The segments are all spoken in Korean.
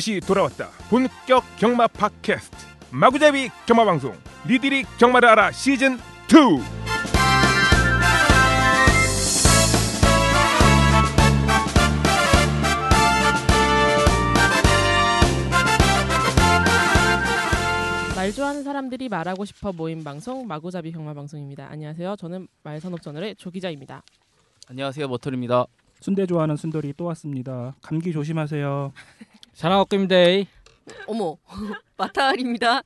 다시 돌아왔다. 본격 경마 팟캐스트 마구잡이 경마 방송 니들이 경마를 알아 시즌 2. 말 좋아하는 사람들이 말하고 싶어 모임 방송 마구잡이 경마 방송입니다. 안녕하세요. 저는 말산업 저널의 조 기자입니다. 안녕하세요 모털입니다. 순대 좋아하는 순돌이 또 왔습니다. 감기 조심하세요. 산악금데이 어머 마타알입니다.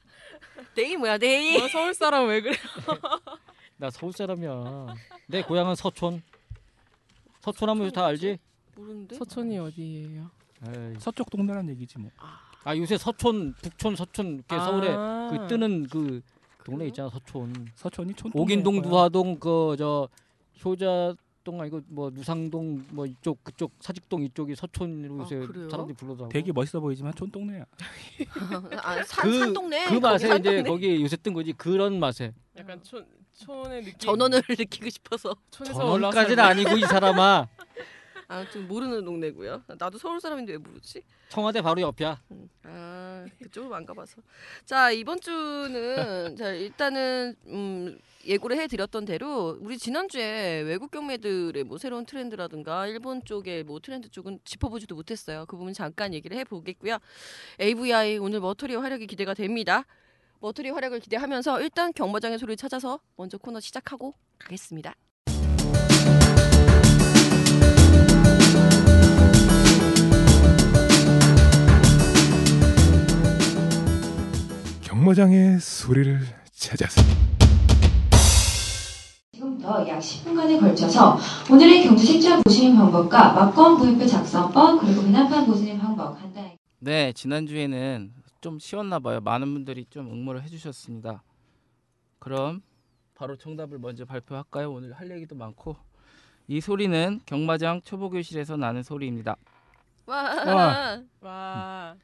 데이 뭐야 데이? 어, 서울 사람 왜 그래? 나 서울 사람이야. 내 고향은 서촌. 서촌 하면 다 알지? 모르는데. 서촌이 어디예요? 에이. 서쪽 동네란 얘기지 뭐. 아 요새 서촌, 북촌, 서촌 이렇게 아. 서울에 그 뜨는 그 동네 있잖아 서촌. 서촌이 촌. 오긴동. 두화동 그 저 효자 동 아니고 뭐 누상동 뭐 이쪽 그쪽 사직동 이쪽이 서촌으로 아, 요새 그래요? 사람들이 불러서. 되게 멋있어 보이지만 촌 동네야. 아, 산, 그- 산 동네. 그 맛에 거기 이제 산동네. 거기 요새 뜬 거지 그런 맛에. 약간 촌 촌의 느낌. 전원을 느끼고 싶어서 전원까지는. 아니고 이 사람아 아무튼 모르는 동네고요. 나도 서울 사람인데 왜 모르지? 청와대 바로 옆이야. 음, 아 그쪽으로 안 가봐서. 자 이번 주는 자 일단은 음, 예고를 해드렸던 대로 우리 지난 주에 외국 경매들의 뭐 새로운 트렌드라든가 일본 쪽의 뭐 트렌드 쪽은 짚어보지도 못했어요. 그 부분 잠깐 얘기를 해보겠고요. AVI 오늘 머터리의 활약이 기대가 됩니다. 머터리 활약을 기대하면서 일단 경마장의 소리를 찾아서 먼저 코너 시작하고 가겠습니다. 경마장의 소리를 찾아서 지금부터 약 10분간에 걸쳐서 오늘의 경주 색깔 보시는 방법과 막건 부입표 작성법 그리고 비난판 보시는 방법 간단하게 네 지난 주에는 좀 쉬웠나 봐요. 많은 분들이 좀 응모를 해주셨습니다. 그럼 바로 정답을 먼저 발표할까요? 오늘 할 얘기도 많고 이 소리는 경마장 초보 교실에서 나는 소리입니다. 와, 와. 와.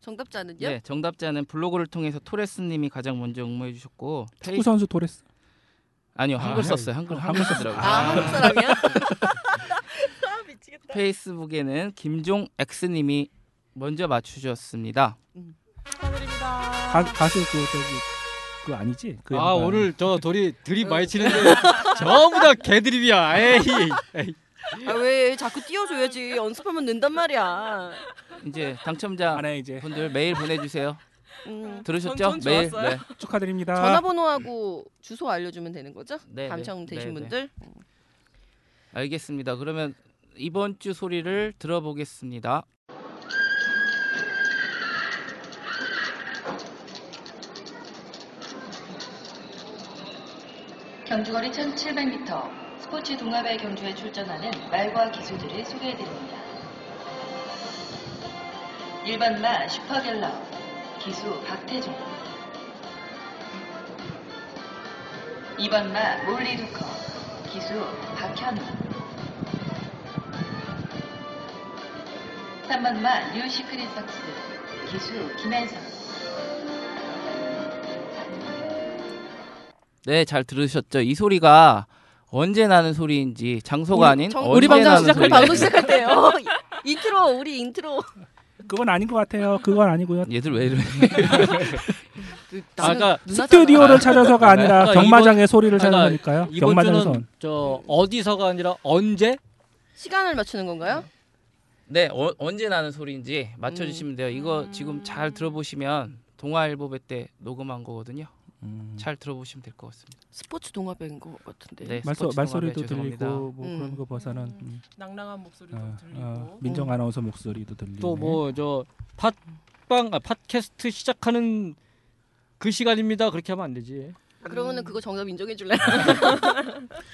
정답자는요? 네 정답자는 블로그를 통해서 토레스님이 가장 먼저 응모해 주셨고 페이... 축구 선수 토레스. 아니요 한글 아, 썼어요. 한글 어, 한글 쓰더라고요. 아, 한국 사람이야? 아, 미치겠다. 페이스북에는 김종 X님이 먼저 맞추셨습니다. 축하드립니다. 가, 가수 그 저기 그 아니지? 그 아 양반. 오늘 저 돌이 드립 많이 치는데 전부 다 개드립이야. 에이. 에이. 아, 왜 자꾸 띄워줘야지. 연습하면 는단 말이야. 이제 당첨자 안에 이제 분들 메일 보내주세요. 음, 들으셨죠? 전- 전 메일. 좋았어요. 네. 축하드립니다. 전화번호하고 주소 알려주면 되는 거죠? 네, 당첨 네, 되신 네, 네. 분들. 알겠습니다. 그러면 이번 주 소리를 들어보겠습니다. 경주거리 1700m 스포츠 동아배 경주에 출전하는 말과 기수들을 소개해드립니다. 1번마 슈퍼갤러 기수 박태종 2번마 몰리두커 기수 박현우 3번마 뉴 시크릿 석스 기수 김현성 네, 잘 들으셨죠? 이 소리가 언제 나는 소리인지 장소가 우리- 아닌 정- 언제 우리 방송 나는 시작할 방송 시작할 때요. 인트로 우리 인트로. 그건 아닌 것 같아요. 그건 아니고요. 얘들 왜 이래? 그, 아까 스튜디오를 찾아서가 아니라 아까 경마장의 소리를 아까 찾아서니까요. 이번 경마장에서 저 어디서가 아니라 언제? 시간을 맞추는 건가요? 네, 어, 언제 나는 소리인지 음. 맞춰주시면 돼요. 이거 지금 잘 들어보시면 동아일보배 때 녹음한 거거든요. 음. 잘 들어보시면 될 것 같습니다. 스포츠 동화배인 것 같은데. 네, 말소, 말소리도 죄송합니다. 들리고 뭐 음. 그런 거 봐서는 음. 낭랑한 목소리도 어, 들리고. 어, 민정 아나운서 목소리도 들리고 또 뭐 저 팟빵 아, 팟캐스트 시작하는 그 시간입니다. 그렇게 하면 안 되지. 아, 그러면은 그거 정답 인정해 줄래?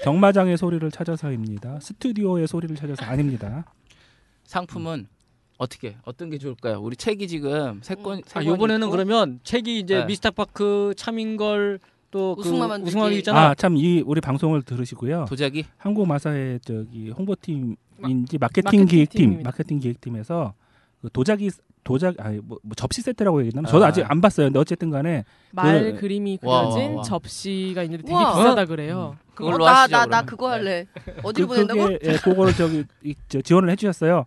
경마장의 소리를 찾아서입니다. 스튜디오의 소리를 찾아서 아닙니다. 상품은 어떻게 어떤 게 좋을까요? 우리 책이 지금 세 권. 세아 이번에는 있고 그러면 책이 이제 네. 미스터 파크 참인걸 또그 우승마 만들기. 우승마이 있잖아. 아 참 이 우리 방송을 들으시고요. 도자기 한국 마사의 저기 홍보팀인지 마케팅 마케팅 기획팀 팀입니다. 마케팅 기획팀에서 그 도자기 도자기 아니 뭐, 뭐 접시 세트라고 얘기했나? 저도 아. 아직 안 봤어요. 근데 어쨌든 간에 말 그- 그림이 와, 그려진 와, 와. 접시가 있는데 되게 우와. 비싸다 그래요. 그걸로 어, 나, 하시죠. 나, 나 그러면. 그거 네. 할래. 어디로 그, 보낸다고? 그게 예, 그거를 저기 이, 저, 지원을 해주셨어요.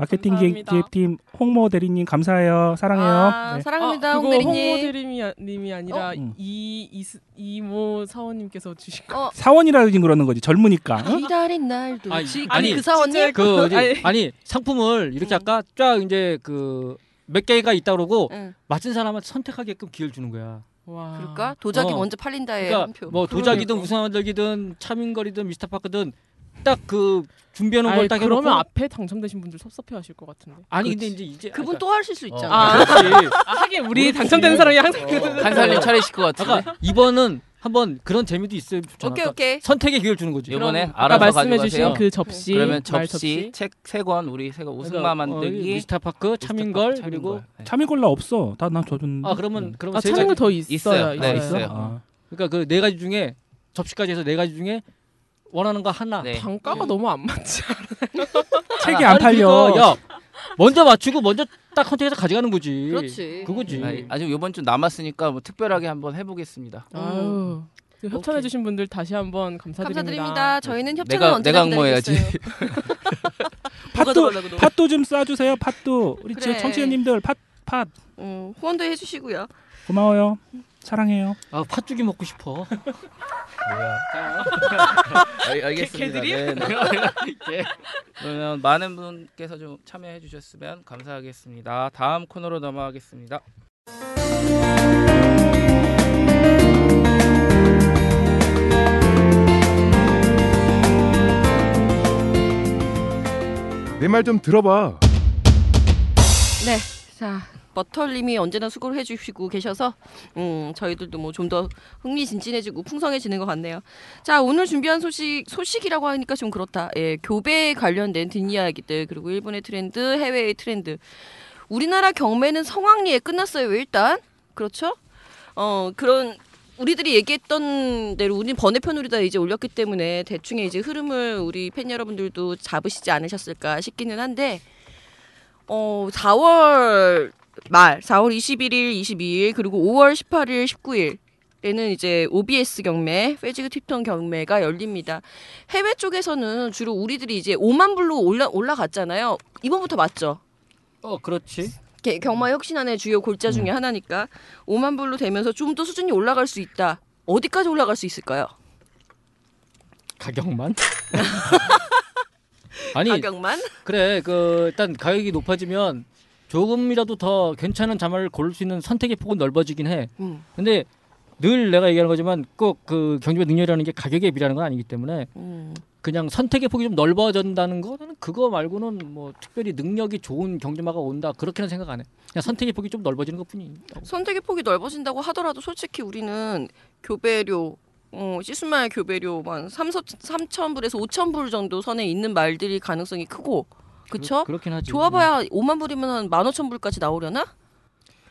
음. 마케팅. 기획팀 홍모 대리님 감사해요. 사랑해요. 아, 네. 사랑합니다, 아, 홍 그거 홍모 대리님. 대리님이 님이 아니라 음. 이 이스, 이모 사원님께서 주신 거. 어, 사원이라 그러는 거지 젊으니까. 응? 기다린 날도 아니, 지금 아니, 그 사원님 그 아니. 아니 상품을 이렇게 음. 아까 쫙 이제 그 몇 개가 있다 그러고 응. 맞은 사람한테 선택하게끔 기회를 주는 거야. 와. 그럴까? 도자기 어. 먼저 팔린다에 그러니까 한 표. 뭐 도자기든 그러니까. 우상만들기든 차민거리든 미스터파크든 딱그 놓은 아니, 걸딱 해놓고 그러면 앞에 당첨되신 분들 섭섭해하실 것 같은데. 아니 근데 이제 이제 그분 아까- 또 하실 수 있잖아. 어, 그렇지. 아, 하긴 우리 당첨되는 사람이 항상 한살림 차리실 것 같은데. 아까 이번은 한번 그런 재미도 있어요. 오케이 오케이. 선택의 기회를 주는 거지. 이번에 아까 알아서 말씀해주신 가져가세요. 그 접시, 그러면 말 접시 책 세 권 우리 세권 우승마 그러니까, 어, 만들기 미스터파크 차민걸 그리고 차민걸. 네. 참이골라 없어. 다난 줘줬는데. 아 그러면 그러면 아, 가지 거더 있어요. 있어요. 네, 있어요. 아, 그러니까 그 네 가지 중에 접시까지 해서 네 가지 중에 원하는 거 하나. 네. 단가가 너무 안 맞지. 책이 안 팔려. 야 먼저 맞추고 먼저 딱 선택해서 가져가는 거지. 그렇지. 그거지. 아니, 아직 이번 주 남았으니까 뭐 특별하게 한번 해보겠습니다. 아유. 그 협찬해 주신 분들 다시 한번 감사드립니다. 감사드립니다. 저희는 협찬은 내가 언제나 내가. 기다리겠어요. 팥도. 팥도 좀 쏴주세요. 팥도 우리 그래. 제 청취자님들 팥팥 음, 후원도 해주시고요. 고마워요. 사랑해요. 아 팥죽이 먹고 싶어. 알, 알겠습니다. 네, 네. 그러면 많은 분께서 좀 참여해 주셨으면 감사하겠습니다. 다음 코너로 넘어가겠습니다. 내 말 좀 들어봐. 네, 자 버털님이 언제나 수고를 해주시고 계셔서 음, 저희들도 뭐 좀 더 흥미진진해지고 풍성해지는 것 같네요. 자 오늘 준비한 소식 소식이라고 하니까 좀 그렇다. 예, 교배에 관련된 뒷이야기들 그리고 일본의 트렌드, 해외의 트렌드. 우리나라 경매는 성황리에 끝났어요. 일단 그렇죠? 어 그런 우리들이 얘기했던 대로 우리 번외편으로 다 이제 올렸기 때문에 대충의 이제 흐름을 우리 팬 여러분들도 잡으시지 않으셨을까 싶기는 한데 어 4월 말 4월 21일, 22일 그리고 5월 18일, 19일에는 이제 OBS 경매, 페지그 팁톤 경매가 열립니다. 해외 쪽에서는 주로 우리들이 이제 5만 불로 올라 올라갔잖아요. 이번부터 맞죠? 어 그렇지. 게- 경마 혁신안의 주요 골자 중에 하나니까 5만 불로 되면서 좀 더 수준이 올라갈 수 있다. 어디까지 올라갈 수 있을까요? 가격만? 아니 가격만? 그래 그 일단 가격이 높아지면 조금이라도 더 괜찮은 자마를 고를 수 있는 선택의 폭은 넓어지긴 해. 음, 근데 늘 내가 얘기하는 거지만 꼭 그 경주의 능력이라는 게 가격에 비례하는 건 아니기 때문에 음. 그냥 선택의 폭이 좀 넓어진다는 거는 그거 말고는 뭐 특별히 능력이 좋은 경주마가 온다 그렇게는 생각 안 해. 그냥 선택의 폭이 좀 넓어지는 것뿐이. 선택의 폭이 넓어진다고 하더라도 솔직히 우리는 교배료 어, 시순말 교배료만 3천 불에서 5천 불 정도 선에 있는 말들이 가능성이 크고 그쵸? 그렇, 긴 하지. 좋아봐야 5만 불이면 한 15,000불까지 나오려나?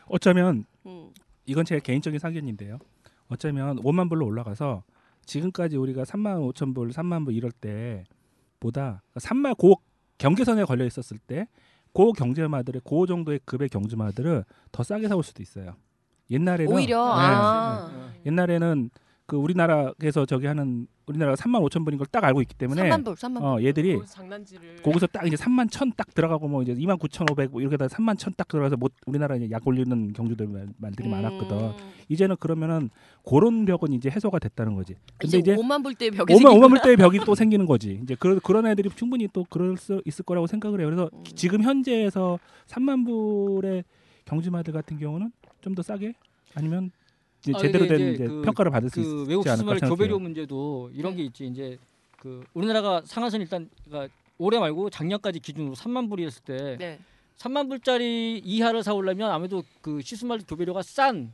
어쩌면 음. 이건 제 개인적인 사견인데요. 어쩌면 5만 불로 올라가서 지금까지 우리가 3만 5천 불, 3만 불 이럴 때 보다 3만 고 경계선에 걸려 있었을 때 고 경제마들의 고 정도의 급의 경주마들을 더 싸게 사올 수도 있어요. 옛날에는 오히려 네. 아, 옛날에는 그 우리나라에서 저기 하는 우리나라가 3만 5천 불인 걸 딱 알고 있기 때문에 3만 불, 3만 불. 어 얘들이 거기서 장난질을 거기서 딱 이제 3만 천 딱 들어가고 뭐 이제 2만 9천 5백 뭐 이렇게 다 3만 천 딱 들어가서 못 우리나라 이제 약 올리는 경주들 말, 말들이 많았거든. 음, 이제는 그러면은 그런 벽은 이제 해소가 됐다는 거지. 근데 이제, 이제 5만 불대 벽이 5만 5만 생기구나. 불대의 벽이 또 생기는 거지. 이제 그런 그런 애들이 충분히 또 그럴 수 있을 거라고 생각을 해요. 그래서 음. 지금 현재에서 3만 불의 경주마들 같은 경우는 좀 더 싸게 아니면 이 제 아, 제대로 된 이제 이제 그- 평가를 받을 수그 외국 있지 않을까 수수말 생각해요. 교배료 문제도 이런 게 있지 이제 그 우리나라가 상한선 일단 그러니까 올해 말고 작년까지 기준으로 3만 불이었을 때 네. 3만 불짜리 이하를 사오려면 아무래도 그 시스말 교배료가 싼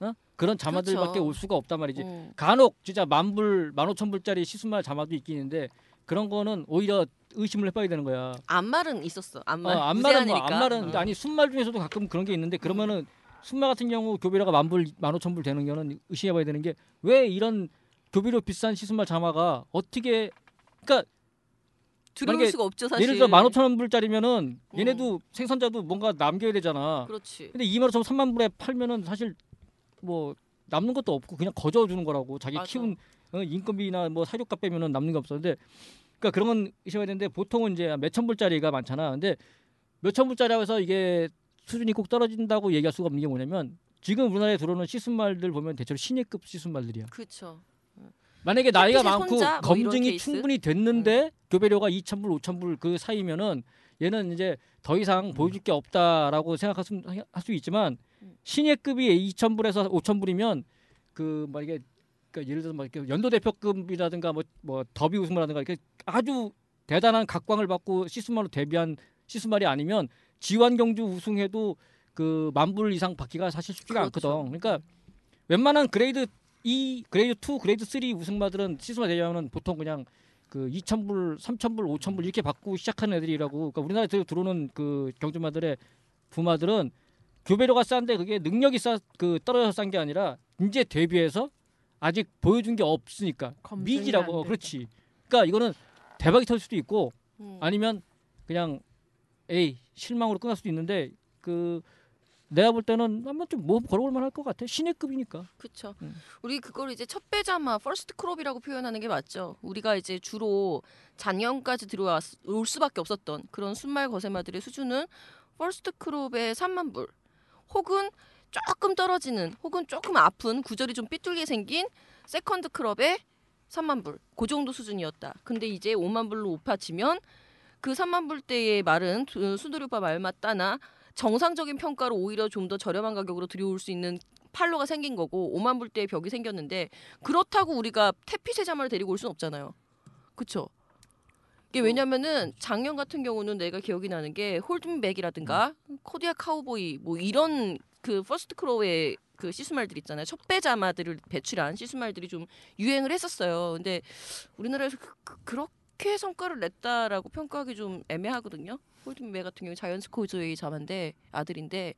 어? 그런 자마들밖에 그렇죠. 올 수가 없단 말이지. 음. 간혹 진짜 만 불, 만 오천 불짜리 시스말 자마도 있긴 있는데 그런 거는 오히려 의심을 해봐야 되는 거야. 안말은 있었어. 안말. 어, 안말은 뭐. 안말은 어. 아니 순말 중에서도 가끔 그런 게 있는데 그러면은 순말 같은 경우 교배료가 만 불, 만 오천 불 되는 거는 의심해봐야 되는 게 왜 이런 교배료 비싼 시스말 자마가 어떻게 그러니까 들어올 만약에 수가 없죠 사실. 예를 들어 만 오천 불짜리면은 음. 얘네도 생산자도 뭔가 남겨야 되잖아. 그렇지. 근데 2만 5천 3만 불에 팔면은 사실 뭐 남는 것도 없고 그냥 거저 주는 거라고 자기 맞아. 키운 어, 인건비나 뭐 사료값 빼면은 남는 게 없어. 근데 그러니까 그런 건 있어야 되는데 보통은 이제 몇천 불짜리가 많잖아. 근데 몇 천 불짜리라고 해서 이게 수준이 꼭 떨어진다고 얘기할 수가 없는 게 뭐냐면 지금 우리나라에 들어오는 시순말들 보면 대체로 신예급 시순말들이야. 그렇죠. 만약에 나이가 햇빛의 많고 뭐 검증이? 충분히 됐는데 교배료가 2,000불, 5,000불 그 사이면은 얘는 이제 더 이상 보여줄 게 없다라고 생각할 수, 할수 있지만 음. 신예급이 2,000불에서 5,000불이면 그 만약에 그러니까 예를 들어서 막 이렇게 연도 대표급이라든가 뭐, 뭐 더비 우승말라든가 이렇게 아주 대단한 각광을 받고 시스말로 데뷔한 시스말이 아니면 지완 경주 우승해도 그 만불 이상 받기가 사실 쉽지가 그렇죠. 않거든. 그러니까 웬만한 Grade 2, Grade 2, Grade 3 우승마들은 씨수말 데뷔하면 보통 그냥 그 2,000불, 3,000불, 5,000불 이렇게 받고 시작하는 애들이라고. 그러니까 우리나라에 들어- 들어오는 그 경주마들의 부마들은 교배료가 싼데 그게 능력이 싸, 그 떨어져서 싼 게 아니라 이제 데뷔해서 아직 보여준 게 없으니까 미지라고. 그렇지. 그러니까 이거는 대박이 터질 수도 있고 음. 아니면 그냥 에이 실망으로 끝날 수도 있는데 그 내가 볼 때는 한번 좀뭐 걸어볼 만할 것 같아 신예급이니까 그렇죠. 음. 우리 그걸 이제 첫 배자마 first crop이라고 표현하는 게 맞죠. 우리가 이제 주로 작년까지 들어올 수밖에 없었던 그런 수말 거세마들의 수준은 first crop의 3만 불 혹은 조금 떨어지는 혹은 조금 아픈 구절이 좀 삐뚤게 생긴 second crop의 3만 불. 그 정도 수준이었다. 근데 이제 5만 불로 높아지면 그 3만 불대의 말은 수- 순돌이 오빠 말마따나 정상적인 평가로 오히려 좀 더 저렴한 가격으로 들여올 수 있는 판로가 생긴 거고 5만 불대의 벽이 생겼는데 그렇다고 우리가 태핏의 자마를 데리고 올 수는 없잖아요. 그쵸? 이게 왜냐면은 작년 같은 경우는 내가 기억이 나는 게 홀드 미 백이라든가 코디악 카우보이 뭐 이런 그 first crop의 그 씨수말들 있잖아요. 첫배 자마들을 배출한 씨수말들이 좀 유행을 했었어요. 근데 우리나라에서 그, 렇게 성과를 냈다라고 평가하기 좀 애매하거든요. 홀든백 같은 경우 자이언트 코즈의 자마인데 아들인데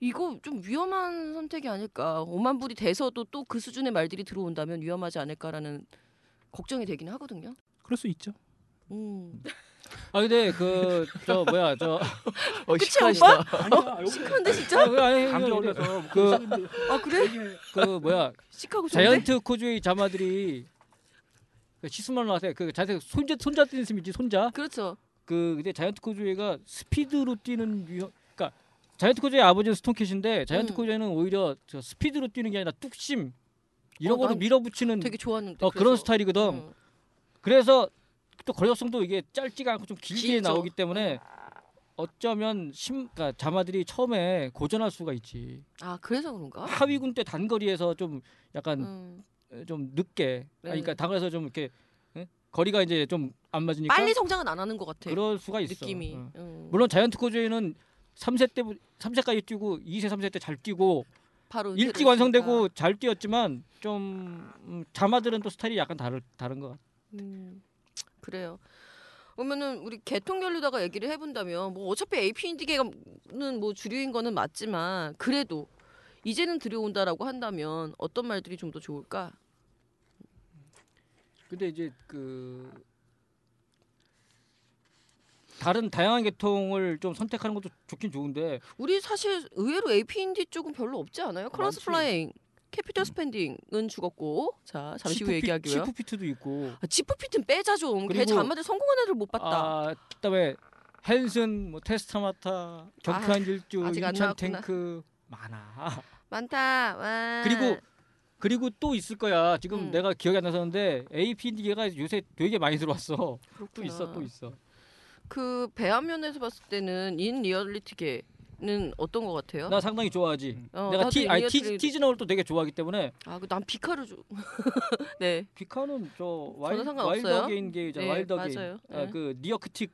이거 좀 위험한 선택이 아닐까. 5만 불이 돼서도 또 그 수준의 말들이 들어온다면 위험하지 않을까라는 걱정이 되긴 하거든요. 그럴 수 있죠. 음. 아 근데 그 저 뭐야 저 어, 그치. 아니야. 시크한데 진짜? 아, 그 아니 감기 이거 걸려서 그- 아 그래? 그 뭐야 시카고? 자이언트 코즈의 자마들이 그 시스만 나왔어요 그 자이언트 손자 손자 뛰는 셈이지 손자 그렇죠. 그 근데 자이언트 코즈웨이가 스피드로 뛰는 유형 그러니까 자이언트 코즈웨이 아버지는 스톤캣인데 자이언트 음. 코즈웨이는 오히려 저 스피드로 뛰는 게 아니라 뚝심 이런 어, 거로 난 밀어붙이는 되게 좋았는데. 어, 그런 스타일이거든. 음. 그래서 또 걸려성도 이게 짧지가 않고 좀 길게 길죠. 나오기 때문에 어쩌면 심 그러니까 자마들이 처음에 고전할 수가 있지 아 그래서 그런가? 하위군 때 단거리에서 좀 약간 음. 좀 늦게 아니, 그러니까 네. 단거리에서 좀 이렇게 예? 거리가 이제 좀 안 맞으니까 빨리 성장은 안 하는 것 같아. 그럴 수가 있어 느낌이. 어. 음. 물론 자이언트 코즈웨이는 3세 때 3세까지 뛰고 2세 3세 때 잘 뛰고 바로 일찍 완성되고. 잘 뛰었지만 좀 음, 자마들은 또 스타일이 약간 다른 다른 것 같아. 음, 그래요. 그러면은 우리 계통별로다가 얘기를 해본다면 뭐 어차피 AP 인디계는 뭐 주류인 거는 맞지만 그래도 이제는 들여온다라고 한다면 어떤 말들이 좀 더 좋을까? 근데 이제 그 다른 다양한 계통을 좀 선택하는 것도 좋긴 좋은데 우리 사실 의외로 AP 인디 쪽은 별로 없지 않아요? 크로스. 플라잉, 캐피털 스펜딩은 죽었고 자 잠시 후에 얘기하기로요. 치프 피트도 있고 아, 지프피트는 빼자 좀. 걔 자마들 성공한 애들 못 봤다. 아 그다음에 헨슨 뭐 테스타마타 질주 아, 안 인천. 탱크 많아 많다. 와. 그리고 그리고 또 있을 거야 지금 음. 내가 기억이 안 나서는데 APD가 요새 되게 많이 들어왔어 또 그렇구나. 있어 또 있어 그 배합 면에서 봤을 때는 인 리얼리티계 는 어떤 것 같아요? 나 상당히 좋아하지 어, 내가 티 아니 티, 티즈너를 또 되게 좋아하기 때문에 아, 그난 비카를 줘. 네. 비카는 저 와일. 와일드 어게인 게이잖아 네, 와일드 맞아요. 아, 네. 그 니어크틱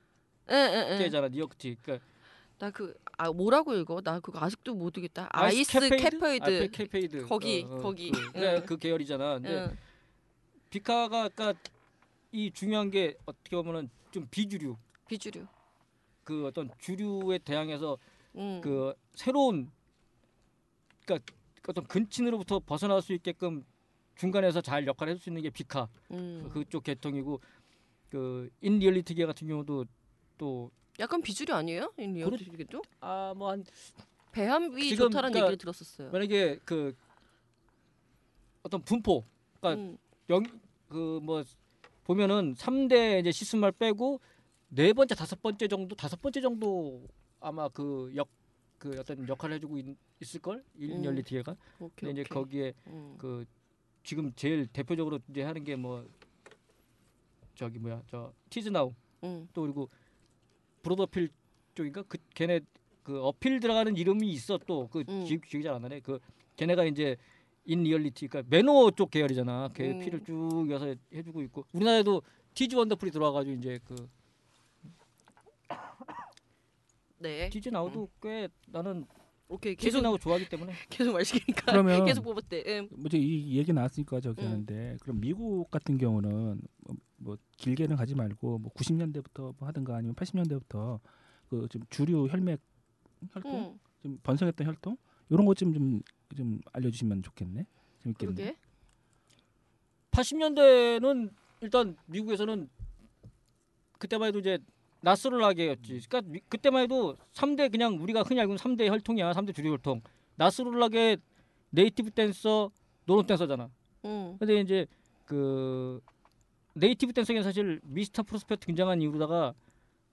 예, 예, 예. 게잖아 니어크틱 그러니까 나 그 아, 뭐라고 읽어? 나 그거 아직도 못 읽겠다. 아이스 아이스 캐페이드? 캐페이드. 아, 캐페이드 거기, 어, 어, 거기. 그, 그래, 응. 그 계열이잖아 근데 응. 비카가 아까 이 중요한 게 어떻게 보면은 좀 비주류 비주류. 그 어떤 주류에 대항해서 음. 그 새로운 그러니까 어떤 근친으로부터 벗어날 수 있게끔 중간에서 잘 역할을 해줄 수 있는 게 비카 음. 그쪽 계통이고 그 인리얼리티계 같은 경우도 또 약간 비주류 아니에요? 인 리얼리티계도? 아뭐 한 배합이 지금 좋다라는 그러니까 얘기를 들었었어요. 만약에 그 어떤 분포 그러니까 음. 영그뭐 보면은 3대 이제 시스말 빼고 네 번째 다섯 번째 정도 다섯 번째 정도 아마 그 역 그 어떤 역할을 해주고 있, 을걸 음. 일리티에가 오케이, 근데 이제 오케이. 거기에 음. 그 지금 제일 대표적으로 이제 하는 게 뭐 저기 뭐야 저 티즈나우 음. 또 그리고 브로더필 쪽인가 그 걔네 그 어필 들어가는 이름이 있어 또그 음. 기억 기억이 잘 안 나네 그 걔네가 이제 인 리얼리티 그러니까 매너 쪽 계열이잖아 걔 음. 피를 쭉 이어서 해주고 있고 우리나라에도 티즈 원더풀이 들어와가지고 이제 그 네. 티즈 나우도 꽤 나는 오케이. 계속 나우 좋아하기 때문에 계속 말 시키니까 그러면 계속 뽑았대. 음. 뭐지 이 얘기 나왔으니까 저기 음. 하는데 그럼 미국 같은 경우는 뭐, 뭐 길게는 가지 말고 뭐 90년대부터 뭐 하든가 아니면 80년대부터 그 좀 주류 혈맥 혈통 음. 좀 번성했던 혈통 이런 것 좀 좀 좀 알려주시면 좋겠네. 재밌겠네. 그러게. 80년대는 일단 미국에서는 그때만 해도 이제 나스룰라계였지. 그러니까 미- 그때만 해도 3대 그냥 우리가 흔히 알고 있는 3대 혈통이야. 3대 주류 혈통. 나스룰라계 네이티브 댄서, 노던 댄서잖아. 음. 근데 이제 그 네이티브 댄서계는 사실 미스터 프로스펙터 등장한 이후로다가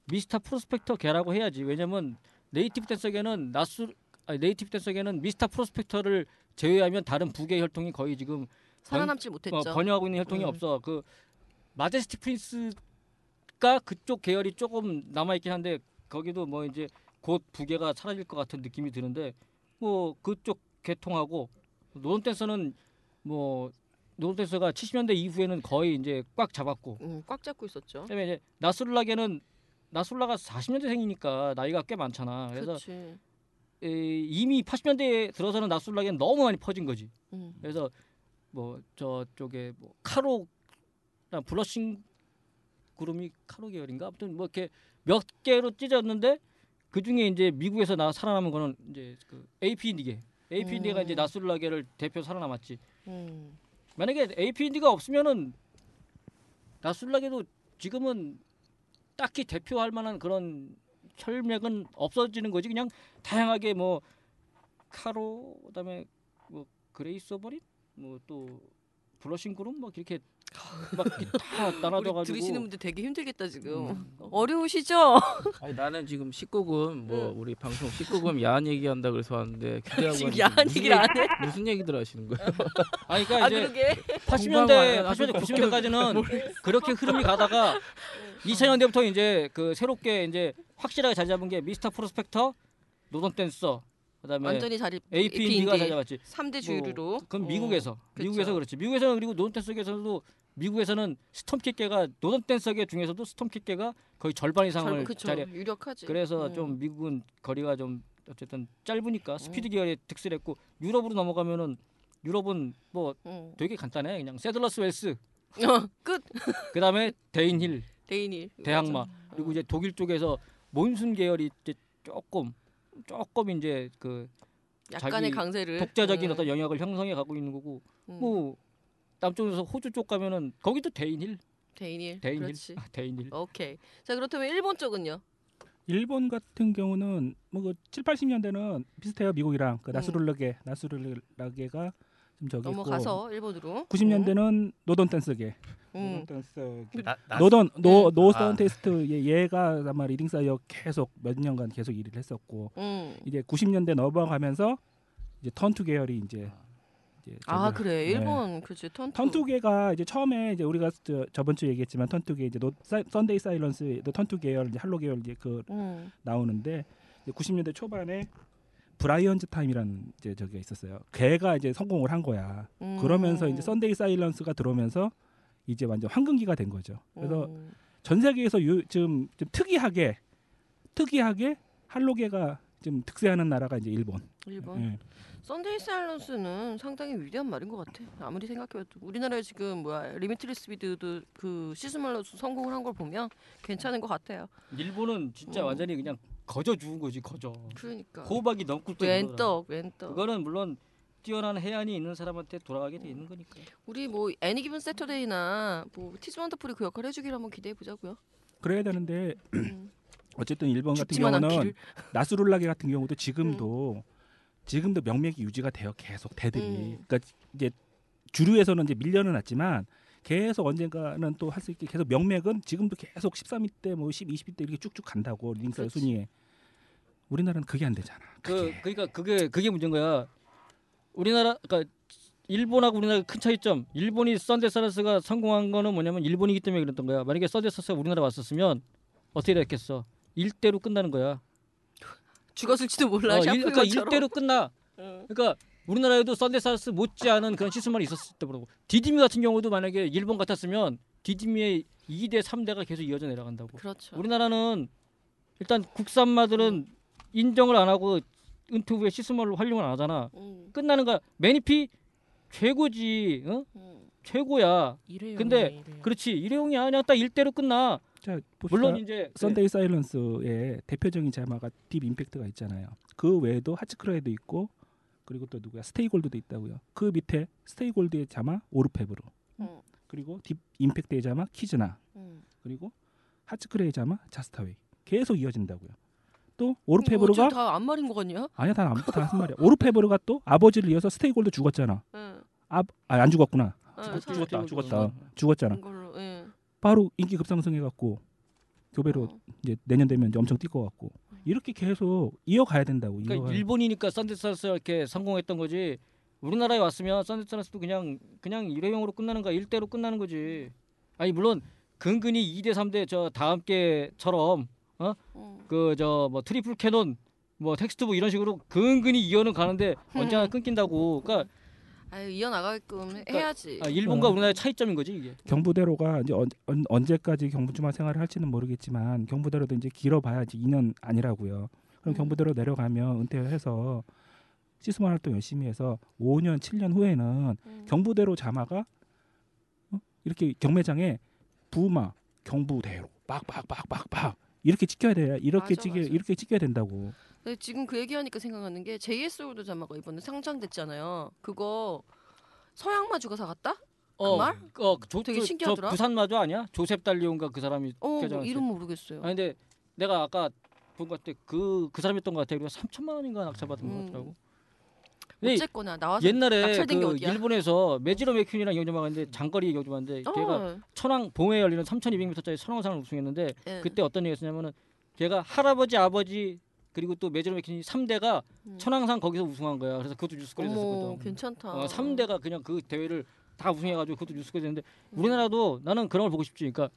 미스터 프로스펙터 계라고 해야지. 왜냐면 네이티브 댄서계는 나스 아니 네이티브 댄서계는 미스터 프로스펙터를 제외하면 다른 부계 혈통이 거의 지금 살아남지 못했죠. 어, 번영하고 있는 혈통이 음. 없어. 그 마제스티 프린스 가 그쪽 계열이 조금 남아 있긴 한데 거기도 뭐 이제 곧 부계가 사라질 것 같은 느낌이 드는데 뭐 그쪽 계통하고 노던 댄서는 뭐 노던 댄서가 70년대 이후에는 거의 이제 꽉 잡았고 음, 꽉 잡고 있었죠. 그다음에 이제 나술라게는 나술라가 40년대생이니까 나이가 꽤 많잖아. 그래서. 에, 이미 80년대에 들어서는 나술라게는 너무 많이 퍼진 거지. 음. 그래서 뭐 저쪽에 뭐 카로랑 블러싱 그룹이 카로 계열인가 아무튼 뭐 이렇게 몇 개로 찢었는데 그 중에 이제 미국에서 나 살아남은 거는 이제 그 AP 인디게 AP 인디가 음. 이제 나술라게를 대표 살아남았지 음. 만약에 AP 인디가 없으면은 나스룰라계도 지금은 딱히 대표할 만한 그런 혈맥은 없어지는 거지 그냥 다양하게 뭐 카로 그다음에 뭐 그레이 소버린 뭐 또 블러싱 그룸 뭐 이렇게 막 이렇게 다 우리 나눠져가지고 들으시는 분들 되게 힘들겠다 지금. 음. 어려우시죠? 아니 나는 지금 19금 뭐 응. 우리 방송 19금 야한 얘기한다 그래서 왔는데 지금 야한 얘기를 안 해? 무슨 얘기들 하시는 거예요? 아니 그러니까 아 이제 그러게. 80년대, 나도 80년대, 90년대까지는 그렇게 흐름이 가다가 2000년대부터 이제 그 새롭게 이제 확실하게 자리 잡은 게 미스터 프로스펙터, 노던 댄서, 그다음에 완전히 자리 AP 인디가 자리 잡았지. 3대 주류로. 그건 어, 미국에서 그쵸. 미국에서 그렇지. 미국에서는 그리고 노던 댄서계에서도 미국에서는 스톰캣계가 노던 댄서계 중에서도 스톰캣계가 거의 절반 이상을. 자리. 유력하지. 그래서 음. 좀 미국은 거리가 좀 어쨌든 짧으니까 스피드 계열의 득세를 했고 유럽으로 넘어가면은 유럽은 뭐 음. 되게 간단해. 그냥 새들러스 웰스, 어, 끝. 그다음에 데인힐, 데인힐이. 대항마 그리고 이제 독일 쪽에서 몬순 계열이 이제 조금 조금 이제 그 약간의 강세를. 독자적인 음. 어떤 영역을 형성해 가고 있는 거고 음. 뭐 남쪽에서 호주 쪽 가면은 거기도 대인힐, 대인일. 대인힐, 그렇지. 아, 데인힐. 오케이. 자 그렇다면 일본 쪽은요? 일본 같은 경우는 뭐그 7, 80년대는 비슷해요 미국이랑 그 음. 나스룰라계 나스룰라계가 좀 저기 넘어가서 일본으로. 있고 90년대는 노던 댄서계 음. 노던 댄서 나, 나, 노던 노 네. 노던 아. 테스트 얘- 얘가 아마 leading sire 계속 몇 년간 계속 1위를 했었고 음. 이제 90년대 넘어가면서 이제 턴투 계열이 이제 이제 아 그래 네. 일본 그렇지 턴투. 턴투계가 이제 처음에 이제 우리가 저, 저번 주에 얘기했지만 턴투계 이제 노 사, 썬데이 사일런스 또 턴투 계열 이제 헤일로 계열 이제 그 음. 나오는데 이제 90년대 초반에 브라이언즈 타임이라는 이제 저기가 있었어요. 걔가 이제 성공을 한 거야. 음. 그러면서 이제 썬데이 사일런스가 들어오면서 이제 완전 황금기가 된 거죠. 그래서 음. 전 세계에서 유, 좀, 좀 특이하게 특이하게 헤일로계가 좀 득세하는 나라가 이제 일본. 일본. 예. 썬데이 사일런스는 상당히 위대한 말인 것 같아. 아무리 생각해봐도 우리나라에 지금 뭐야 리미트리스 비드도 그 씨수말로서 성공을 한 걸 보면 괜찮은 것 같아요. 일본은 진짜 음. 완전히 그냥 거저 죽은 거지 거저. 그러니까 호박이 넘굴 때 왼떡 왼떡. 그거는 물론 뛰어난 해안이 있는 사람한테 돌아가게 돼 있는 거니까. 우리 뭐 애니 기븐 세터데이나 뭐 티즈 원더풀이 그 역할 해주기를 한번 기대해 보자고요. 그래야 되는데 어쨌든 일본 같은 경우는. 나스룰라게 같은 경우도 지금도 지금도 명맥이 유지가 돼요. 계속 대들이. 음. 그러니까 이제 주류에서는 이제 밀려는 났지만 계속 언젠가는 또 할 수 있게 계속 명맥은 지금도 계속 13위 때 뭐 10, 20위 때 이렇게 쭉쭉 간다고 링크 그렇지. 순위에 우리나라는 그게 안 되잖아. 그 그게. 그러니까 그게 그게 문제인 거야. 우리나라 그러니까 일본하고 우리나라 큰 차이점. 일본이 썬데 사라스가 성공한 거는 뭐냐면 일본이기 때문에 그랬던 거야. 만약에 썬데 사라스가 우리나라 왔었으면 어떻게 됐겠어? 일대로 끝나는 거야. 죽었을지도 몰라. 어, 일, 그러니까. 일대로 끝나. 응. 그러니까 우리나라에도 썬데이 사일런스 못지않은 그런 시스템이 있었을 때 그러고 디디미 같은 경우도 만약에 일본 같았으면 디디미의 2대 3대가 계속 이어져 내려간다고. 그렇죠. 우리나라는 일단 국산마들은 인정을 안 하고 은퇴 후에 시스템을 활용을 안 하잖아. 음, 끝나는 거야. 메니피 최고지. 일회용. 최고야. 근데 그렇지. 일회용이야. 그냥 딱 일대로 끝나. 자, 봅시다. 물론 이제 썬데이 사일런스의 대표적인 자마가 딥 임팩트가 있잖아요. 그 외에도 하츠크라이도 있고 그리고 또 누구야 스테이골드도 있다고요. 그 밑에 스테이골드의 자마 오르페브르 음. 그리고 딥 임팩트의 자마 키즈나 음. 그리고 하츠크라이의 자마 저스트 어 웨이 계속 이어진다고요. 또 어째 오르페브르가 다안 말인 것 같냐? 아니야 다 아무것도 다 무슨 말이야. 오르페브르가 또 아버지를 이어서 스테이골드 죽었잖아. 응. 아 안 죽었구나. 응, 죽었- 사- 죽었다 죽었- 죽었다 죽었잖아. 바로 인기 급상승해 갖고 교배로 어. 이제 내년 되면 이제 엄청 뛸 것 같고 이렇게 계속 이어가야 된다고. 그러니까 이어가야 일본이니까 썬데이 사일런스 이렇게 성공했던 거지. 우리나라에 왔으면 썬데이 사일런스도 그냥 그냥 일회용으로 끝나는 거야. 일대로 끝나는 거지. 아니 물론 근근히 2대 3대 저 다음 게처럼 음. 그저 뭐 트리플 캐논 뭐 텍스트북 이런 식으로 근근히 이어는 가는데 언제나 끊긴다고. 그러니까 아유 이어 나가게끔 해야지. 아, 일본과 어. 우리나라의 차이점인 거지 이게. 경부대로가 이제 언, 언, 언제까지 경주마 생활을 할지는 모르겠지만 경부대로도 이제 길어봐야지 2년 아니라고요. 그럼 음. 경부대로 내려가면 은퇴를 해서 씨수말 활동 열심히 해서 5년 7년 후에는 음. 경부대로 자마가 어? 이렇게 경매장에 부마 경부대로 빡빡빡빡빡 이렇게 찍혀야 돼. 이렇게 맞아, 찍혀 맞아. 이렇게 찍혀야 된다고. 근데 지금 그 얘기하니까 생각나는 게 JS 홀드 자마가 이번에 상장됐잖아요. 그거 서양 마주가 사갔다? 그 말? 어, 조, 되게 저- 신기하더라. 저 부산 마주 아니야? 조셉 달리온가 그 사람이 어, 뭐. 이름 모르겠어요. 아니 근데 내가 아까 본 것 같아 그그 사람이었던 것 같아. 그리고 3천만 원인가 낙찰받은 것 음. 같더라고. 근데 어쨌거나 나와서 옛날에 그? 일본에서 메지로 맥퀸이랑 경주마가 있는데 장거리 걔가 어, 천왕 봉에 열리는 3,200m짜리 천왕상을 우승했는데 예. 그때 어떤 얘기했냐면은 걔가 할아버지 아버지 그리고 또 메지로 맥퀸이 3대가 음. 천왕상 거기서 우승한 거야. 그래서 그것도 뉴스거리 됐었거든. 괜찮다. 어, 3대가 그냥 그 대회를 다 우승해가지고 그것도 뉴스가 됐는데 우리나라도 나는 그런 걸 보고 싶지. 그러니까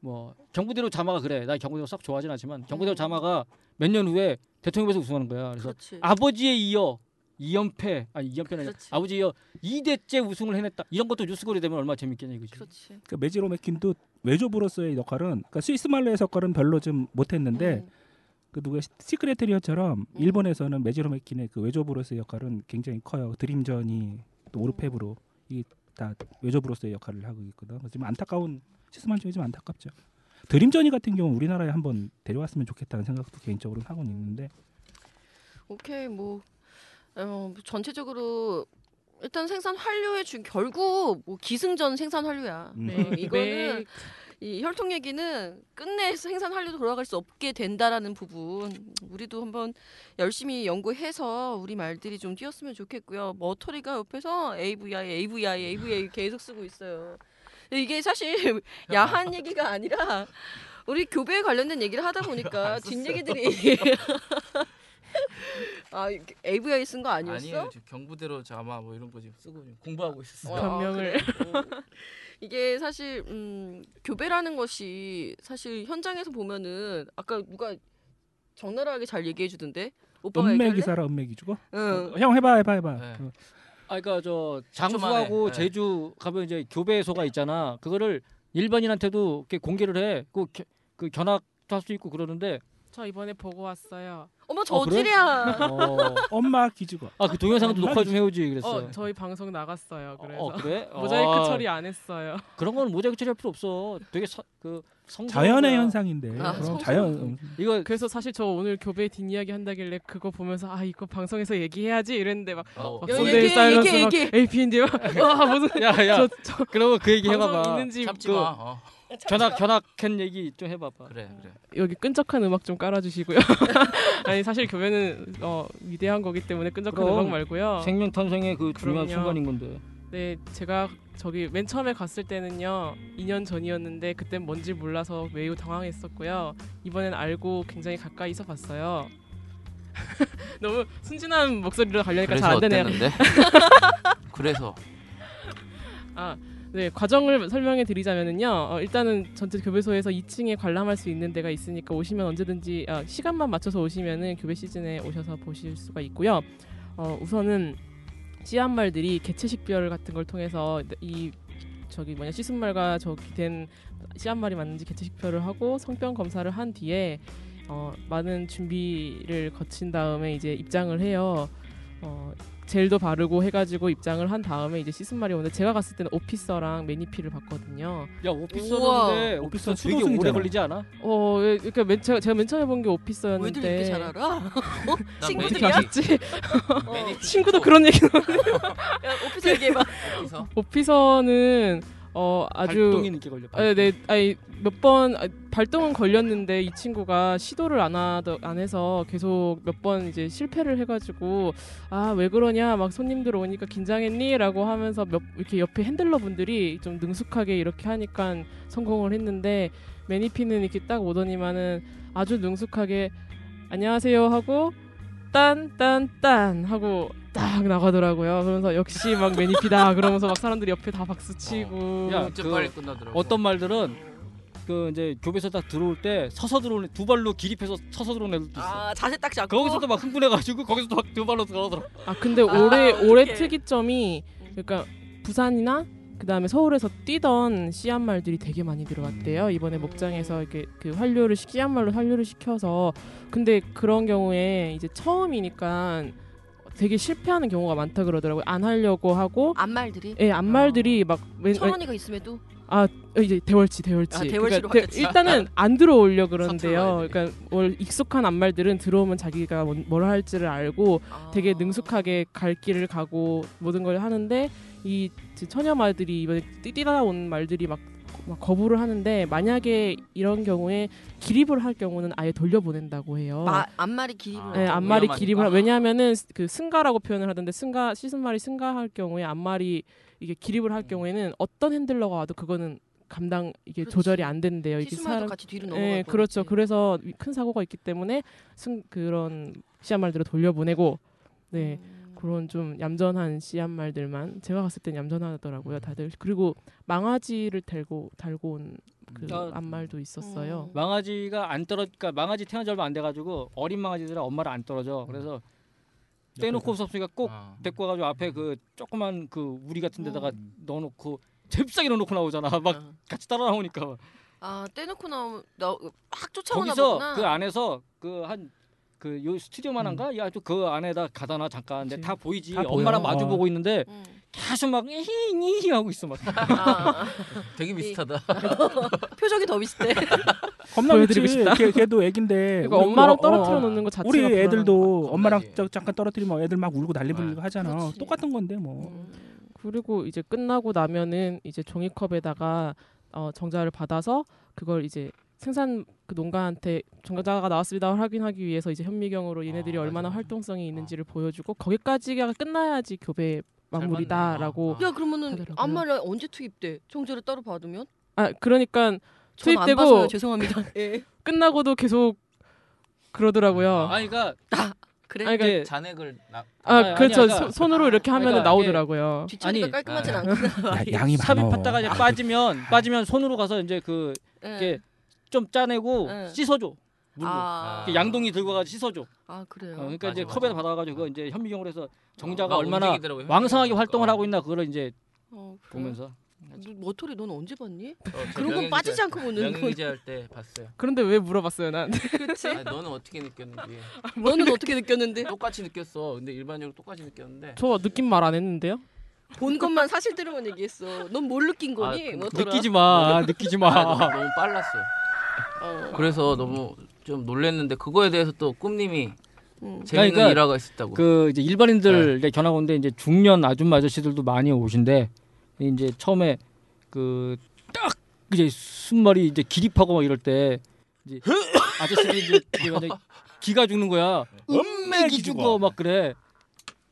뭐 경부대로 자마가 그래. 나 경부대로 썩 좋아하진 않지만 경부대로 음. 자마가 몇 년 후에 대통령에서 우승하는 거야. 그래서 그렇지. 아버지에 이어 2연패 아니 2연패는 아니라 그렇지. 아버지에 이어 2대째 우승을 해냈다. 이런 것도 뉴스거리 되면 얼마나 재밌겠냐 이거지. 그렇지. 그러니까 메지로 맥킨도 외조부로서의 역할은 그러니까 스위스 말로의 역할은 별로 좀 못했는데 음. 그 누구야 시- 시크레테리어처럼 음. 일본에서는 메지로 맥킨의 그 외조부로서의 역할은 굉장히 커요. 드림전이 또 오르페브로 이다 외조부로서의 역할을 하고 있거든. 그래서 좀 안타까운 시스만 중에 좀 안타깝죠. 드림전이 같은 경우 는 우리나라에 한번 데려왔으면 좋겠다는 생각도 개인적으로 하고 는 있는데 오케이 뭐 어, 전체적으로 일단 생산 환류의 주 결국 뭐 기승전 생산 환류야. 음. 어, 이거는 이 혈통 얘기는 끝내 생산 환류도 돌아갈 수 없게 된다라는 부분 우리도 한번 열심히 연구해서 우리 말들이 좀 뛰었으면 좋겠고요. 머터리가 옆에서 AVI, AVI, AVI 계속 쓰고 있어요. 이게 사실 야한 얘기가 아니라 우리 교배에 관련된 얘기를 하다 보니까 뒷 얘기들이 아 AVI 쓴 거 아니었어? 아니에요. 지금 경부대로 자마 뭐 이런 거 지금 쓰고 지금 공부하고 있었어요. 어, 변명을. 그래? 어. 이게 사실 음, 교배라는 것이 사실 현장에서 보면은 아까 누가 적나라하게 잘 얘기해 주던데 오빠가 은맥이? 살아 은맥이 죽어? 응. 어, 형 해봐 해봐 해봐. 네. 어. 아 그러니까 저 장수하고 네. 제주 가면 이제 교배소가 있잖아. 그거를 일반인한테도 이렇게 공개를 해. 그, 겨- 그 견학도 할 수 있고 그러는데 저 이번에 보고 왔어요. 어머 어? 저질이야. 어. 엄마 기죽어. 아 그 동영상도 녹화 좀 해오지 그랬어. 어, 저희 방송 나갔어요. 그래서 어, 그래? 모자이크 아, 처리 안 했어요. 그런 건 모자이크 처리할 필요 없어. 되게 서, 그 자연의 거야. 현상인데. 아, 그럼 자연 음. 이거 그래서 사실 저 오늘 교배 뒷이야기 한다길래 그거 보면서 아 이거 방송에서 얘기해야지 이랬는데 막 어. 막 야, 썬데이 얘기해, 사일런스 막. AP인데 와 무슨 야야 그러면 그 얘기 해봐봐. 있는지 참지 그- 마. 어. 견학 견학한 얘기 좀 해봐봐. 그래 그래. 여기 끈적한 음악 좀 깔아주시고요. 아니 사실 교배는 어, 위대한 거기 때문에 끈적한 그럼. 음악 말고요. 생명 탄생의 그 중요한 그럼요. 순간인 건데. 네, 제가 저기 맨 처음에 갔을 때는요, 2년 전이었는데 그땐 뭔지 몰라서 매우 당황했었고요. 이번엔 알고 굉장히 가까이서 봤어요. 너무 순진한 목소리로 가려니까 잘 안 되네요. 그래서 아, 네 과정을 설명해 드리자면은요. 어, 일단은 전체 교배소에서 2층에 관람할 수 있는 데가 있으니까 오시면 언제든지 아, 시간만 맞춰서 오시면은 교배 시즌에 오셔서 보실 수가 있고요. 어, 우선은 씨앗말들이 개체식별 같은 걸 통해서 이 저기 뭐냐 시순말과 저기 된 씨앗말이 맞는지 개체식별을 하고 성병 검사를 한 뒤에 어, 많은 준비를 거친 다음에 이제 입장을 해요. 어, 젤도 바르고 해가지고 입장을 한 다음에 이제 시즌말이 오는데 제가 갔을 때는 오피서랑 매니피를 봤거든요. 야 오피서인데 오피서 되게. 오래 걸리지 않아? 어, 예, 그러니까 맨, 제가, 제가 맨 처음에 본게 왜들 오피서였는데 이렇게 잘 알아? 친구들이야? 어. 친구도 그런 얘기. 야, 오피서 얘기해봐. 오피서는 어 아주 발동이 늦게 걸려. 아, 네, 아니 몇 번 발동은 걸렸는데 이 친구가 시도를 안 하더 안 해서 계속 몇 번 이제 실패를 해가지고 아 왜 그러냐? 막 손님들 오니까 긴장했니라고 하면서 몇 이렇게 옆에 핸들러 분들이 좀 능숙하게 이렇게 하니까 성공을 했는데 매니피는 이렇게 딱 오더니만은 아주 능숙하게 안녕하세요 하고 딴딴딴 하고 딱 나가더라고요. 그러면서 역시 막 매니피다. 그러면서 막 사람들이 옆에 다 박수 치고. 야, 진짜 그 빨리 끝나더라고. 어떤 말들은 그 이제 교배소 딱 들어올 때 서서 들어오는 두 발로 기립해서 서서 들어오는 애들도 있어. 아 자세 딱 잡고. 거기서도 막 흥분해가지고 거기서도 막 두 발로 들어오더라. 아 근데 아, 올해 올해 어떡해. 특이점이 그러니까 부산이나 그 다음에 서울에서 뛰던 씨앗말들이 되게 많이 들어왔대요. 이번에 목장에서 이렇게 그 환류를 시- 씨앗말로 환류를 시켜서 근데 그런 경우에 이제 처음이니까 되게 실패하는 경우가 많다 그러더라고요. 안 하려고 하고 안말들이 예, 안말들이 막 웬, 천 원이가 있음에도 아 이제 대월치 대월치. 아, 대월치로 대- 갔겠지. 일단은 안 들어오려 서툴러 그러는데요. 그러니까 월 익숙한 안말들은 들어오면 자기가 뭔- 뭘 할지를 알고 아. 되게 능숙하게 갈 길을 가고 모든 걸 하는데 이 처녀 말들이 이번에 뛰다 온 말들이 막, 막 거부를 하는데 만약에 이런 경우에 기립을 할 경우는 아예 돌려보낸다고 해요. 마, 앞말이 기립을 아, 네, 좀 앞말이. 기립을 하- 왜냐하면은 그 승가라고 표현을 하던데 승가 씻은 말이 승가할 경우에 앞말이 이게 기립을 할 경우에는 어떤 핸들러가 와도 그거는 감당 이게 그렇지. 조절이 안 된대요. 이게 시스말도 같이 뒤로 넘어갈 네, 뻔했지. 그렇죠. 그래서 큰 사고가 있기 때문에 승 그런 씨앗말들을 돌려보내고 네 음. 그런 좀 얌전한 씨앗말들만 제가 갔을 땐 얌전하더라고요 다들 그리고 망아지를 달고 달고 온그 아, 앞말도 있었어요. 음. 망아지가 안 떨어, 그러니까 망아지 태어난 지 얼마 안 돼 가지고 어린 망아지들은 엄마를 안 떨어져. 그래서 떼놓고 없었으니까 꼭 아. 데리고 와가지고 앞에 그 조그만 그 우리 같은 데다가 음. 넣어놓고 잽싸게 넣어놓고 나오잖아. 막 아. 같이 따라 나오니까. 아 떼놓고 나오면 나확 쫓아오나 거기서 보구나. 그 안에서 그 한 그 요 스튜디오만한가? 야, 그 안에다 가다 놔 잠깐. 근데. 다 보이지. 다 엄마랑 보여. 마주 어. 보고 있는데 음. 계속 막 이히 하고 있어 막. 아, 되게 비슷하다. 표정이 더 비슷해. 겁나 보여드리고. 싶다. 걔, 걔도 애긴데 그러니까 엄마랑 어, 떨어뜨려 어, 놓는 거 자체가 우리 애들도 거. 엄마랑 겁나지. 저, 잠깐 떨어뜨리면 애들 막 울고 난리 부리고 네. 하잖아. 그렇지. 똑같은 건데 뭐. 음. 그리고 이제 끝나고 나면은 이제 종이컵에다가 어, 정자를 받아서 그걸 이제 생산 그 농가한테 정자가 나왔습니다 확인하기 위해서 이제 현미경으로 얘네들이 아, 얼마나 맞아. 활동성이 있는지를 보여주고 거기까지가 끝나야지 교배 마무리다라고 아. 야 그러면은 하더라고요. 안말을 언제 투입돼? 정제를 따로 받으면? 아 그러니까 투입되고 봐서요. 죄송합니다. 예. 끝나고도 계속 그러더라고요. 아니 그러니까 그래. 아니, 그러니까 잔액을 나. 아, 그렇죠. 아니, 그러니까- 소- 손으로 이렇게 하면 은 그러니까 나오더라고요. 아니, 깔끔하진 네. 않구나. 야, 양이 삽입 많어. 받다가 이제 빠지면 빠지면 손으로 가서 이제 그 예. 이게 좀 짜내고 예. 씻어줘. 물로. 아, 이렇게 양동이 들고 가서 씻어줘. 아 그래요. 어, 그러니까 이제 맞아, 컵에다 맞아. 받아가지고 그거 이제 현미경으로 해서 정자가 막 얼마나 움직이더라고요, 왕성하게 현미경 활동을 보니까. 하고 있나 그걸 이제 어, 그래요? 보면서 너, 머털이 넌 언제 봤니? 어, 저 그런 건 빠지지 않고 보는 거. 기자 할때 봤어요. 그런데 왜 물어봤어요, 난? 그렇지. 아니, 너는 어떻게 느꼈는지 너는 어떻게 느꼈는데? 똑같이 느꼈어. 근데 일반적으로 똑같이 느꼈는데 저 느낌 말 안 했는데요? 본 것만 사실대로만 얘기했어. 넌 뭘 느낀 거니? 아, 그-? 느끼지 마, 느끼지 아, 너무, 마. 너무 빨랐어. 어. 그래서 너무 좀 놀랬는데 그거에 대해서 또 꿈님이 음. 재밌는 그러니까 일화가 있었다고. 그 이제 일반인들 이제 견학 오는데 이제 중년 아줌마 아저씨들도 많이 오신데 이제 처음에 그 딱 이제 순말이 이제 기립하고 막 이럴 때 이제 아저씨들이 이제 이제 완전 기가 죽는 거야. 음맥이 죽어 막 그래.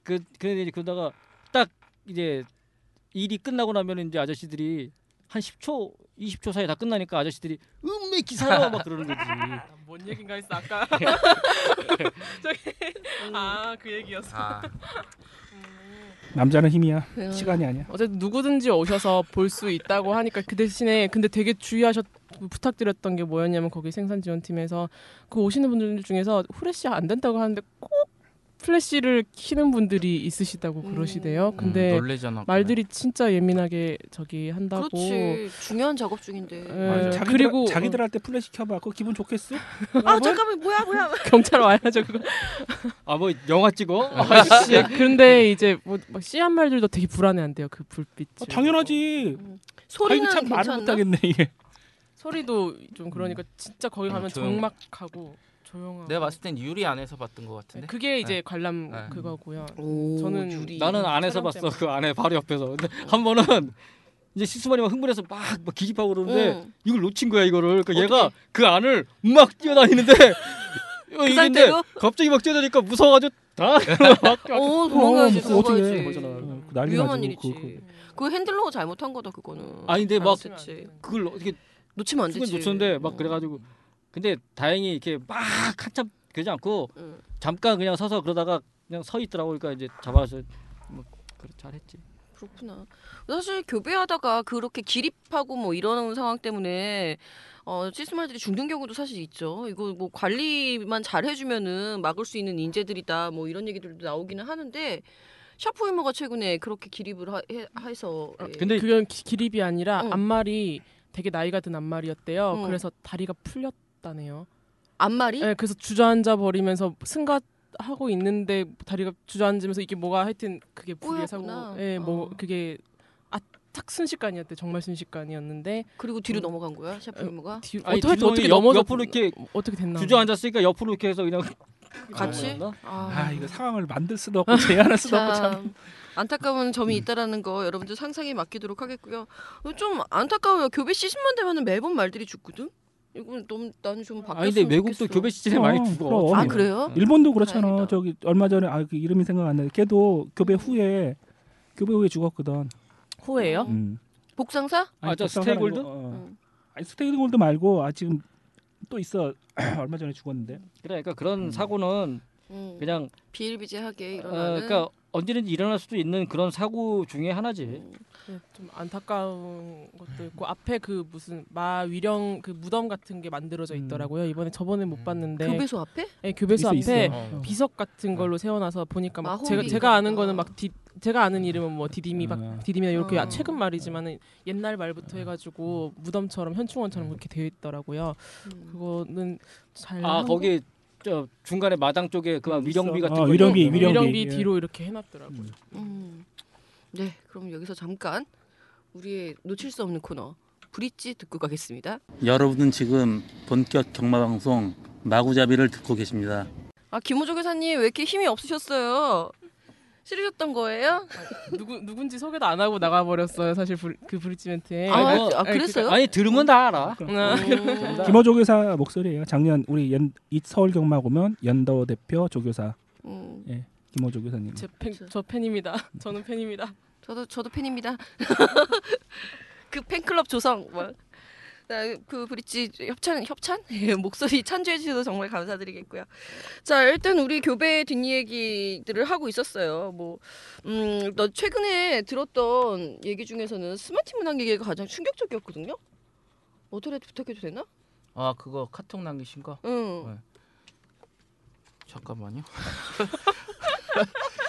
그 그래 이제 그러다가 딱 이제 일이 끝나고 나면 이제 아저씨들이 한 10초, 20초 사이에 다 끝나니까 아저씨들이 음메 기사로 막 그러는 거지. 뭔 얘긴가 했어 아까. 저기 아 그 얘기였어. 아, 남자는 힘이야. 음. 시간이 아니야. 어쨌든 누구든지 오셔서 볼 수 있다고 하니까 그 대신에 근데 되게 주의하셨 부탁드렸던 게 뭐였냐면 거기 생산 지원팀에서 그 오시는 분들 중에서 후레쉬 안 된다고 하는데 꼭 플래시를 키는 분들이 있으시다고 음. 그러시대요. 음, 근데 놀래잖아. 말들이 진짜 예민하게 저기 한다고. 그렇지. 중요한 작업 중인데. 예, 맞아요. 자기들, 그리고 자기들한테 플래시 켜봐. 그거 기분 좋겠어? 아 잠깐만 뭐야 뭐야. 경찰 와야죠 그거. 아 뭐 영화 찍어? 예, 그런데 이제 뭐막 씨암말들도 되게 불안해한대요 그 불빛. 어, 당연하지. 소리는 아이고, 참 말을? 못하겠네 이게. 소리도 좀 그러니까 진짜 거기 음, 가면. 정막하고 조용하고. 내가 봤을 땐 유리 안에서 봤던 것 같은데. 그게 이제 네. 관람 네. 그거고요. 오, 저는 유리. 나는 안에서 봤어. 때문에. 그 안에 바로 옆에서. 근데 한 번은 이제 시스마니 막 흥분해서 막, 막 기집하고 그러는데 응. 이걸 놓친 거야 이거를. 그러니까 얘가 그 안을 막 뛰어다니는데 어, 그 상태로? 갑자기 막 뛰어다니까 무서워가지고 다 막어 도망가야지 어. 도망가야지. 어, 그 난리 위험한 나죠. 일이지. 그- 그, 그- 핸들러가 잘못한 거다 그거는. 아니 근데 막. 그걸 어떻게 놓치면 안 되지. 놓쳤는데 막 어. 그래가지고 근데 다행히 이렇게 막 한참 그러지 않고 응. 잠깐 그냥 서서 그러다가 그냥 서 있더라고 그러니까 이제 잡아서 뭐 그래 잘했지. 그렇구나. 사실 교배하다가 그렇게 기립하고 뭐 이러는 상황 때문에 어, 시스말들이 죽는 경우도 사실 있죠. 이거 뭐 관리만 잘 해주면은 막을 수 있는 인재들이다. 뭐 이런 얘기들도 나오기는 하는데 샤프위머가 최근에 그렇게 기립을 하, 해, 해서 예. 근데 그건 기, 기립이 아니라 응. 앞말이 되게 나이가 든 앞말이었대요. 응. 그래서 다리가 풀렸 다네요. 앞말이 네, 그래서 주저앉아 버리면서 승가 하고 있는데 다리가 주저앉으면서 이게 뭐가 하여튼 그게 불의 사고. 예, 뭐 어. 그게 아탁 순식간이었대. 정말 순식간이었는데 그리고 뒤로 음. 넘어간 거야 샤프위머가 뒤, 아니, 어떻게 뒤로 어떻게 옆- 넘어져 옆으로 이렇게 어떻게 됐나? 주저앉았으니까 옆으로 이렇게 해서 그냥 같이? 넘어갔나? 아 이거 상황을 만들 수도 없고 제한할 수도 없고 참. 참 안타까운 점이 있다라는 거 여러분들 상상에 맡기도록 하겠고요. 어, 좀 안타까워요. 교배 시즌만 되면은 매번 말들이 죽거든. 이건 너무 나는 좀 바뀌었으면 아니 근데 외국도 좋겠어. 교배 시즌에 많이 어, 죽어. 아 그래요? 일본도 그렇잖아. 다행이다. 저기 얼마 전에 아 그 이름이 생각 안 나는데 걔도 교배 후에 교배 후에 죽었거든. 후에요? 음. 복상사? 아, 저 복상 스테이골드? 어. 응. 아니 스테이골드 말고 아 지금 또 있어. 얼마 전에 죽었는데. 그래, 그러니까 그런 음. 사고는 응. 그냥 비일비재하게 어, 일어나는. 그러니까 언제든지 일어날 수도 있는 그런 사고 중에 하나지. 음. 네, 좀 안타까운 것도 있고 앞에 그 무슨 마 위령 그 무덤 같은 게 만들어져 음. 있더라고요. 이번에 저번에 못 봤는데 교배소 앞에? 네, 교배소 있어, 앞에 있어. 어. 비석 같은 걸로 세워놔서 보니까 막 제가 인가 제가 아는. 거는 막 디, 제가 아는 이름은 뭐 디디미 박 어. 디디미나 이렇게 어. 최근 말이지만은 옛날 말부터 해가지고 무덤처럼 현충원처럼 그렇게 되어 있더라고요. 음. 그거는 잘아한 거기 저 중간에 마당 쪽에 그막 음, 위령비. 같은 어, 거 위령비, 있고. 위령비. 위령비 예. 뒤로 이렇게 해놨더라고요. 음. 음. 네, 그럼 여기서 잠깐 우리의 놓칠 수 없는 코너 브릿지 듣고 가겠습니다. 여러분은 지금 본격 경마 방송 마구잡이를 듣고 계십니다. 아 김호조 교사님 왜 이렇게 힘이 없으셨어요? 싫으셨던 거예요? 누구 누군지 소개도 안 하고 나가 버렸어요. 사실 브리, 그 브리지멘트에. 아, 아이고, 아, 그랬어요? 아니 들으면 다 알아. 아, 음. 김호조 교사 목소리예요. 작년 우리 연, 이 서울 경마 오면 연도 대표 조교사 음. 김호조 교사님. 제 팬, 저 팬입니다. 저는 팬입니다. 저도 저도 팬입니다. 그 팬클럽 조성 뭐. 자, 그 브릿지 협찬 협찬 예, 목소리 찬조해 주셔서 정말 감사드리겠고요. 자 일단 우리 교배 뒷얘기들을 하고 있었어요. 뭐음너 최근에 들었던 얘기 중에서는 스마트 문학 얘기가 가장 충격적이었거든요. 어떻게 부탁해도 되나? 아 그거 카톡 남기신 거? 응. 네. 잠깐만요.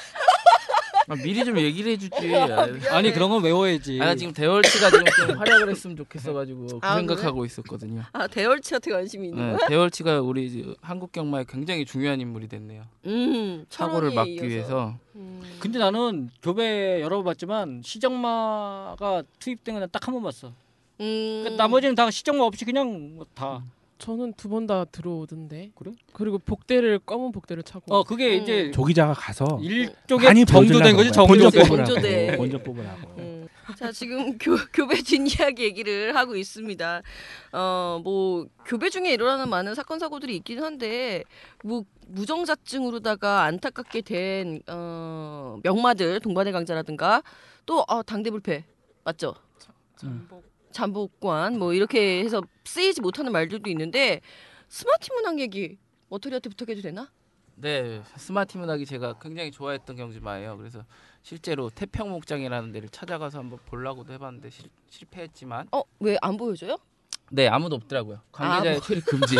아, 미리 좀 얘기를 해주지. 아, 아니 그런 건 외워야지. 아, 나 지금 대월치가 지금 좀 활약을 했으면 좋겠어가지고 그 아, 생각하고 있었거든요. 아 대월치한테 관심이 있는 네, 거야? 대월치가 우리 한국 경마에 굉장히 중요한 인물이 됐네요. 음. 사고를 막기 이어서. 위해서. 음. 근데 나는 교배 여러 번 봤지만 시정마가 투입된 건 딱 한 번 봤어. 음. 그러니까 나머지는 다 시정마 없이 그냥 뭐 다. 저는 두 번 다 들어오던데. 그래? 그리고 복대를 검은 복대를 차고. 어 그게 음. 이제 조 기자가 가서 일종의 많이 정조된 거지. 정조대. 정조대. 본적 뽑으라고. 음. 자 지금 교, 교배 뒷이야기 얘기를 하고 있습니다. 어뭐 교배 중에 일어나는 많은 사건 사고들이 있긴 한데 뭐 무정자증으로다가 안타깝게 된 어, 명마들 동반의 강자라든가 또 어, 당대불패 맞죠? 전복. 잠복관 뭐 이렇게 해서 쓰이지 못하는 말들도 있는데 스마트 문학 얘기 머터리한테 부탁해도 되나? 네, 스마트 문학이 제가 굉장히 좋아했던 경주마예요. 그래서 실제로 태평 목장이라는 데를 찾아가서 한번 보려고도 해봤는데 실, 실패했지만 어 왜 안 보여줘요? 네 아무도 없더라고요. 관계자의 뭐. 출입 금지.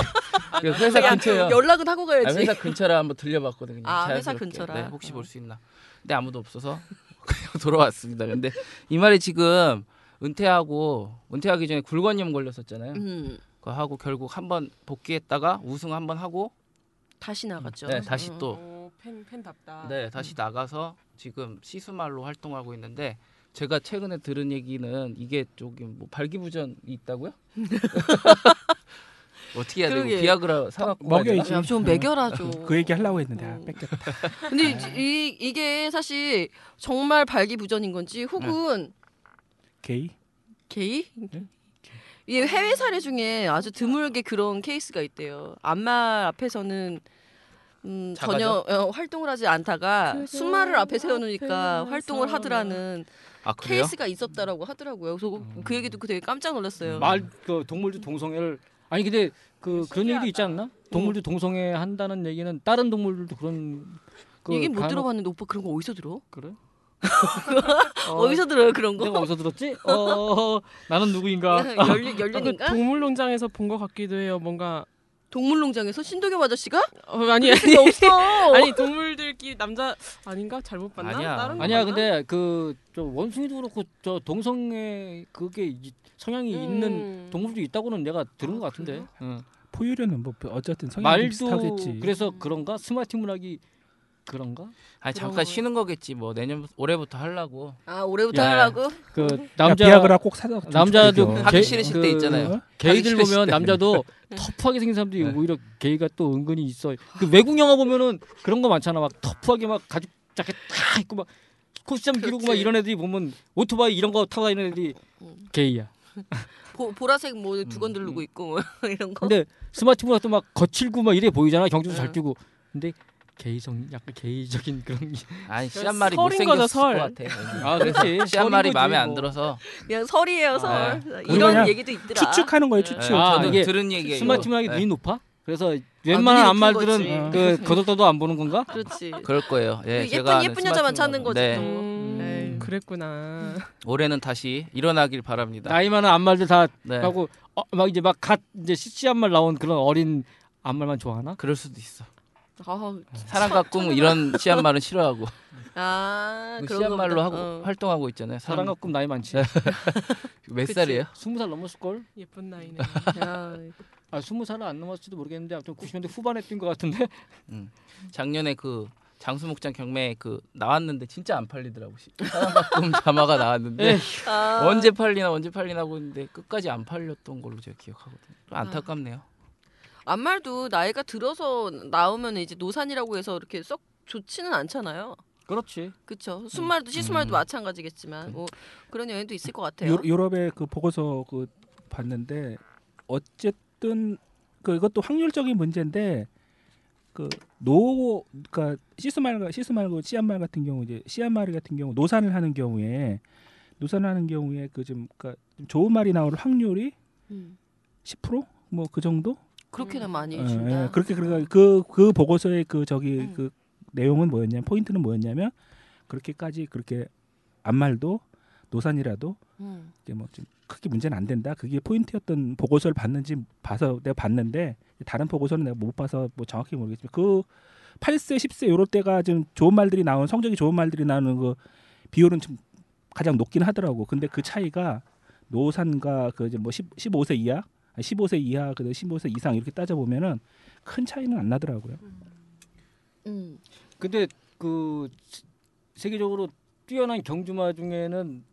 그래서 회사 야, 근처요. 연락은 하고 아, 가야지. 회사 근처라 한번 들려봤거든요. 아, 회사 자연스럽게. 근처라. 네, 혹시 볼 수 있나. 근데 아무도 없어서 그냥 돌아왔습니다. 근데 이 말이 지금 은퇴하고 은퇴하기 전에 굴건염 걸렸었잖아요. 음, 그거 하고 결국 한번 복귀했다가 우승 한번 하고 다시 나갔죠. 네, 다시 음. 또 오, 팬 팬답다. 네, 다시 나가서 지금 시수말로 활동하고 있는데 제가 최근에 들은 얘기는 이게 저기 뭐 발기부전이 있다고요? 어떻게 해야 되고. 비아그라 사갖고 먹여야지. 야, 좀 먹여라 좀. 그 얘기 하려고 했는데 아, 음. 뺏겼다. 근데 네. 이, 이게 사실 정말 발기부전인 건지 혹은 게이. 게이? 네. 이게 해외 사례 중에 아주 드물게 그런 케이스가 있대요. 암말 앞에서는 음, 전혀 어, 활동을 하지 않다가 수말을 앞에 세워놓으니까 활동을 하더라는 아? 케이스가 있었다라고 하더라고요. 그래서 그 얘기 듣고 되게 깜짝 놀랐어요. 말 그 동물도 동성애를 아니 근데 그 그런 얘기도 있지 않나? 동물도 동성애 한다는 얘기는 다른 동물들도 그런 그 얘기 못 간혹- 들어봤는데 오빠 그런 거 어디서 들어? 그래? 어, 디서 들어요 그런 거? 내가 어디서 들었지? 어 나는 누구인가? 열린 그? 동물농장에서 본 것 같기도 해요. 뭔가 동물농장에서 신도겸 아저씨가? 어, 아니 아니 없어. 아니 동물들끼리 남자 아닌가 잘못 봤나? 아니야. 아니야? 근데 그 저 원숭이도 그렇고 저 동성애 그게 이- 성향이 있는 음. 동물도 있다고는 내가 들은 아, 것 같은데. 응. 포유류는 뭐 어쨌든 성향이 말도 비슷하겠지. 그래서 그런가? 스마트 문학이 그런가? 아니 그런 잠깐 거. 쉬는 거겠지 뭐 내년 올해부터 하려고 아 올해부터 야. 하라고? 그 야, 남자 비아그라 꼭 사다. 좀 남자도. 하기 게- 싫으실 그- 때 있잖아요. 게이들 보면 때. 남자도 네. 터프하게 생긴 사람들이 네. 오히려 게이가 또 은근히 있어. 그 외국 영화 보면은 그런 거 많잖아. 막 터프하게 막 가죽 자켓 딱 입고 막 콧수염 기르고 막. 이런 애들이 보면 오토바이 이런 거 타고 다니는 애들이 음. 게이야. 보, 보라색 뭐 두건 음, 두르고 음. 있고 뭐 이런 거. 근데 스마트 문학도 막 거칠고 막 이래 보이잖아. 경주도 잘 응. 뛰고. 근데 게이성 약간 게이적인 그런 게. 아니 그 씨한 말이 설인 못생겼을. 것 같아. 아, 그렇지. 씨한 말이 설인 거지, 마음에 안 뭐. 들어서 그냥 설이에요 설. 네. 이런 얘기도 있더라. 추측하는 거예요 네. 추측. 아, 저는 이게 들은 얘기예요. 스마트 문학이 네. 눈이 높아? 그래서 웬만한 눈이 안말들은 높은 그 거들떠도 안 보는 건가? 그렇지. 그럴 거예요. 예, 그 예쁜 예쁜 여자만 찾는. 거지 네. 또. 음. 그랬구나. 올해는 다시 일어나길 바랍니다. 나이 많은 안말들 다 네. 하고 어, 막 이제 막 갓 이제 안말 나온 그런 어린 안말만 좋아하나? 그럴 수도 있어. 아, 사랑과 꿈 이런 씨한 말은 싫어하고 아그 그런 씨한 말로. 하고 어. 활동하고 있잖아요. 사랑과 꿈 나이 많지. 몇 그치. 살이에요? 스무 살 넘었을 걸? 예쁜 나이네. 야, 아 스무 살은 안 넘었을지도 모르겠는데 아무튼 90년대 후반에 뛴 것 같은데. 작년에 그 장수목장 경매 그 나왔는데 진짜 안 팔리더라고. 꿈 자마가 나왔는데. 아, 언제 팔리나 언제 팔리나 하고 있는데 끝까지 안 팔렸던 걸로 제가 기억하거든요. 좀 아. 안타깝네요. 안말도 나이가 들어서 나오면 이제 노산이라고 해서 이렇게 썩 좋지는 않잖아요. 그렇지. 그렇죠. 순말도 시순말도 음. 마찬가지겠지만 뭐 그런 영향도 있을 것 같아요. 유, 유럽의 그 보고서 그 봤는데 어쨌든 그 이것도 확률적인 문제인데 그노 그러니까 시스말 시스말고 씨앗말 같은 경우 이제 씨앗말이 같은 경우 노산을 하는 경우에 노산을 하는 경우에 그좀 그러니까 좀 좋은 말이 나올 확률이 음. 10%뭐 그 정도? 그렇게나 많이 예, 준다. 예, 그렇게 그러니까 그 그 보고서의 그 저기 음. 그 내용은 뭐였냐면 포인트는 뭐였냐면 그렇게까지 그렇게 안말도 노산이라도 음. 이게 뭐 좀 크게 문제는 안 된다. 그게 포인트였던 보고서를 봤는지 봐서 내가 봤는데 다른 보고서는 내가 못 봐서 뭐 정확히 모르겠지만 그 8세, 10세 요럴 때가 좀 좋은 말들이 나오는 성적이 좋은 말들이 나오는 그 비율은 좀 가장 높긴 하더라고. 근데 그 차이가 노산과 그 이제 뭐 10, 15세 이하, 15세 이하, 그 15세 이상 이렇게 따져 보면은 큰 차이는 안 나더라고요. 음. 근데 그 세- 세계적으로 뛰어난 경주마 중에는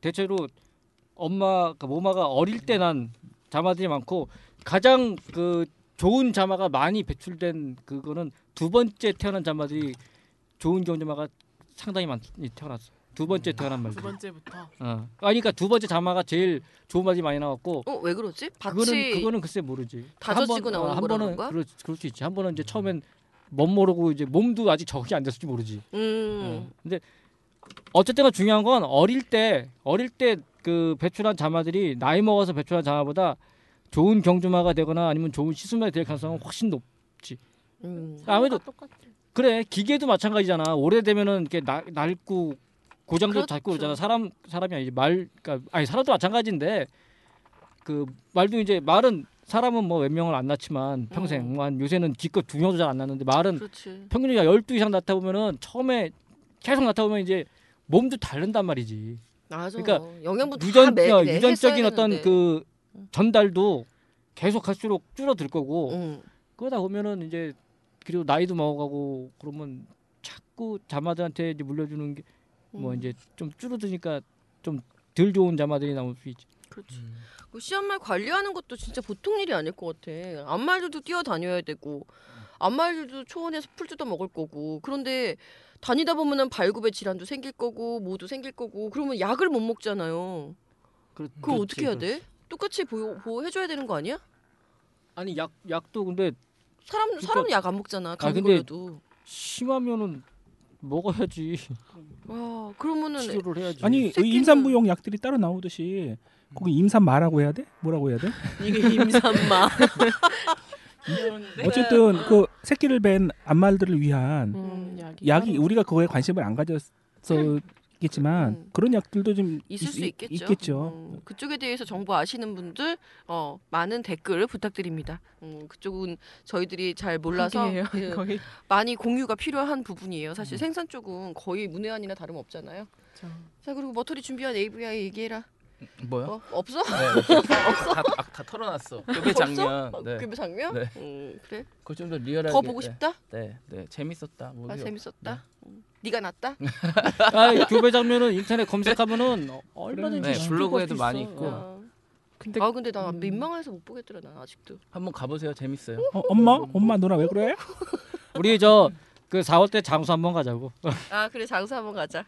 대체로 엄마 그 모마가 어릴 때 난 자마들이 많고 가장 그 좋은 자마가 많이 배출된 그거는 두 번째 태어난 자마들이 좋은 경주마가 상당히 많이 태어났어. 두 번째 태어난 말들. 두 번째부터. 어. 아니 그러니까 두 번째 자마가 제일 좋은 말이 많이 나왔고 어 왜 그러지? 밭이 그거는 그거는 글쎄 모르지. 다져지고 나오는 어, 한 번은 거야? 그럴, 그럴 수 있지. 한 번은 이제 처음엔 멋 모르고 이제 몸도 아직 적응이 안 됐을지 모르지. 음. 어. 근데 어쨌든 중요한 건 어릴 때 어릴 때 그 배출한 자마들이 나이 먹어서 배출한 자마보다 좋은 경주마가 되거나 아니면 좋은 시스마가 될 가능성은 훨씬 높. 음. 아무래도 그래 기계도 마찬가지잖아. 오래되면은 이렇게 나, 낡고 고장도 그렇죠. 자꾸 그러잖아. 사람 사람이 아니지 말 그러니까 아니 사람도 마찬가지인데 그 말도 이제 말은 사람은 뭐 몇 명을 안 낳지만 평생 음. 뭐한 요새는 기껏 두 명도 잘 안 낳는데 말은 그렇지. 평균이 12 이상 낳다 보면은 처음에 계속 낳다 보면 이제 몸도 다른단 말이지. 맞아. 그러니까 영양분 유전 다 매, 어, 매 유전적인 어떤 되는데. 그 전달도 계속 갈수록 줄어들 거고 음. 그러다 보면은 이제 그리고 나이도 먹어가고 그러면 자꾸 자마들한테 이제 물려주는 게 뭐 음. 이제 좀 줄어드니까 좀 덜 좋은 자마들이 나올 수 있지. 그렇지. 그 씨앗말 관리하는 것도 진짜 보통 일이 아닐 것 같아. 암말들도 뛰어다녀야 되고, 암말들도 초원에서 풀 뜯어 먹을 거고. 그런데 다니다 보면은 발굽의 질환도 생길 거고, 뭐도 생길 거고. 그러면 약을 못 먹잖아요. 그, 그거 어떻게 해야 돼? 똑같이 보호, 보호해줘야 되는 거 아니야? 아니 약 약도 근데 사람 사람은 약안 먹잖아. 감기 근데 걸려도. 심하면은 먹어야지 와, 그러면은 치료를 해야지. 아니 새끼는- 임산부용 약들이 따로 나오듯이 거기 임산마라고 해야 돼? 뭐라고 해야 돼? 이게 임산마. 어쨌든 그 새끼를 뵌 암말들을 위한 음, 약이, 약이 우리가 그거에 관심을 안 가졌 었겠지만 음. 그런 약들도 좀 있을 있- 수 있겠죠. 있겠죠. 음, 그쪽에 대해서 정보 아시는 분들 어, 많은 댓글 부탁드립니다. 음, 그쪽은 저희들이 잘 몰라서 거기 많이 공유가 필요한 부분이에요. 음. 사실 생산 쪽은 거의 문외한이나 다름 없잖아요. 저- 자 그리고 머터리 준비한 AVI 얘기해라. 뭐요? 어, 없어? 네, 다, 다, 다 털어놨어. 그게 장면. 없어? 네. 그 장면? 네. 음, 그래. 그거 좀더 리얼하게. 더 보고 네. 싶다? 네, 네, 재밌었다. 뭐 아. 재밌었다. 음. 네가 낫다. 아, 교배 장면은 인터넷 검색하면 어, 얼마든지 네, 블로그에도 많이. 있고. 어. 근데 아 근데 나 음. 민망해서 못 보겠더라 나 아직도. 한번 가보세요. 재밌어요. 어, 엄마, 엄마 누나 왜 그래? 우리 저 그 4월 때 장수 한번 가자고 아 그래 장수 한번 가자.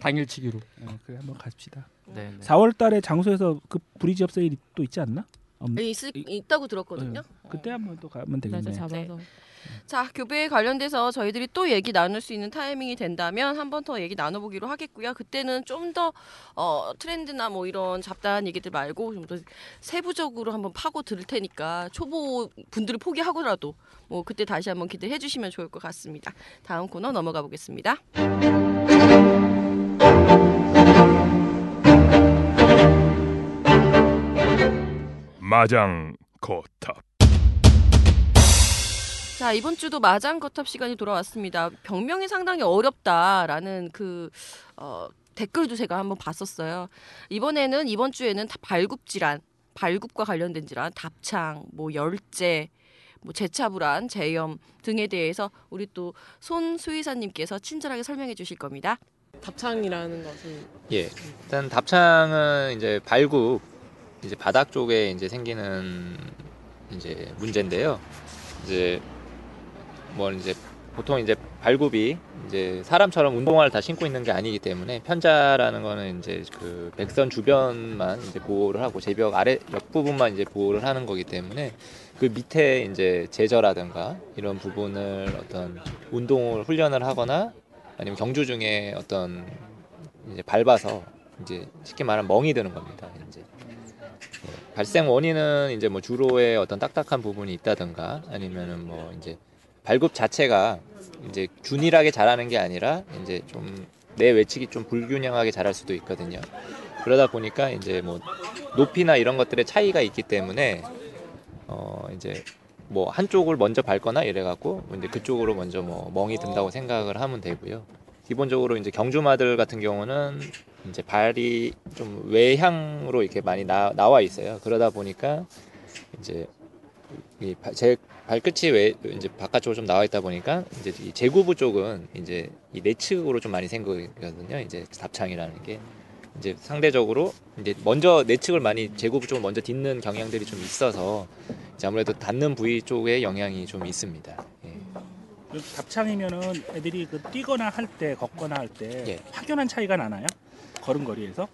당일치기로. 네, 그래 한번 갑시다. 네, 네. 4월 달에 장수에서 그 breeze up sale이 또 있지 않나? 없- 예, 있을, 있다고 들었거든요. 그때 한번 또 가면 되겠네. 날짜 잡아서 자 교배에 관련돼서 저희들이 또 얘기 나눌 수 있는 타이밍이 된다면 한 번 더 얘기 나눠보기로 하겠고요. 그때는 좀 더 어, 트렌드나 뭐 이런 잡다한 얘기들 말고 좀 더 세부적으로 한번 파고 들을 테니까 초보 분들을 포기하고라도 뭐 그때 다시 한번 기대해 주시면 좋을 것 같습니다. 다음 코너 넘어가 보겠습니다. 마장 거탑 자 이번 주도 마장 거탑 시간이 돌아왔습니다. 병명이 상당히 어렵다라는 그 어, 댓글도 제가 한번 봤었어요. 이번에는 이번 주에는 다 발굽 질환, 발굽과 관련된 질환, 답창, 뭐 열재, 뭐 재차불안, 재염 등에 대해서 우리 또 손 수의사님께서 친절하게 설명해 주실 겁니다. 답창이라는 것은 예. 일단 답창은 이제 발굽 이제 바닥 쪽에 이제 생기는 이제 문제인데요. 이제 뭐 이제 보통 이제 발굽이 이제 사람처럼 운동화를 다 신고 있는 게 아니기 때문에 편자라는 거는 이제 그 백선 주변만 이제 보호를 하고 제벽 아래 옆 부분만 이제 보호를 하는 거기 때문에 그 밑에 이제 제저라든가 이런 부분을 어떤 운동을 훈련을 하거나 아니면 경주 중에 어떤 이제 밟아서 이제 쉽게 말하면 멍이 드는 겁니다. 이제 예, 발생 원인은 이제 뭐 주로의 어떤 딱딱한 부분이 있다든가 아니면은 뭐 이제 발굽 자체가 이제 균일하게 자라는 게 아니라 이제 좀 내 외측이 좀 불균형하게 자랄 수도 있거든요. 그러다 보니까 이제 뭐 높이나 이런 것들의 차이가 있기 때문에 어 이제 뭐 한쪽을 먼저 밟거나 이래 갖고 이제 그쪽으로 먼저 뭐 멍이 든다고 생각을 하면 되고요. 기본적으로 이제 경주마들 같은 경우는 이제 발이 좀 외향으로 이렇게 많이 나, 나와 있어요. 그러다 보니까 이제 이 바- 제 발끝이 왜 이제 바깥쪽으로 좀 나와 있다 보니까 이제 이 제구부 쪽은 이제 이 내측으로 좀 많이 생기거든요. 이제 답창이라는 게 이제 상대적으로 이제 먼저 내측을 많이 제구부 쪽을 먼저 딛는 경향들이 좀 있어서 이제 아무래도 닿는 부위 쪽에 영향이 좀 있습니다. 예. 답창이면은 애들이 그 뛰거나 할 때 걷거나 할 때 예. 확연한 차이가 나나요? 걸음걸이에서?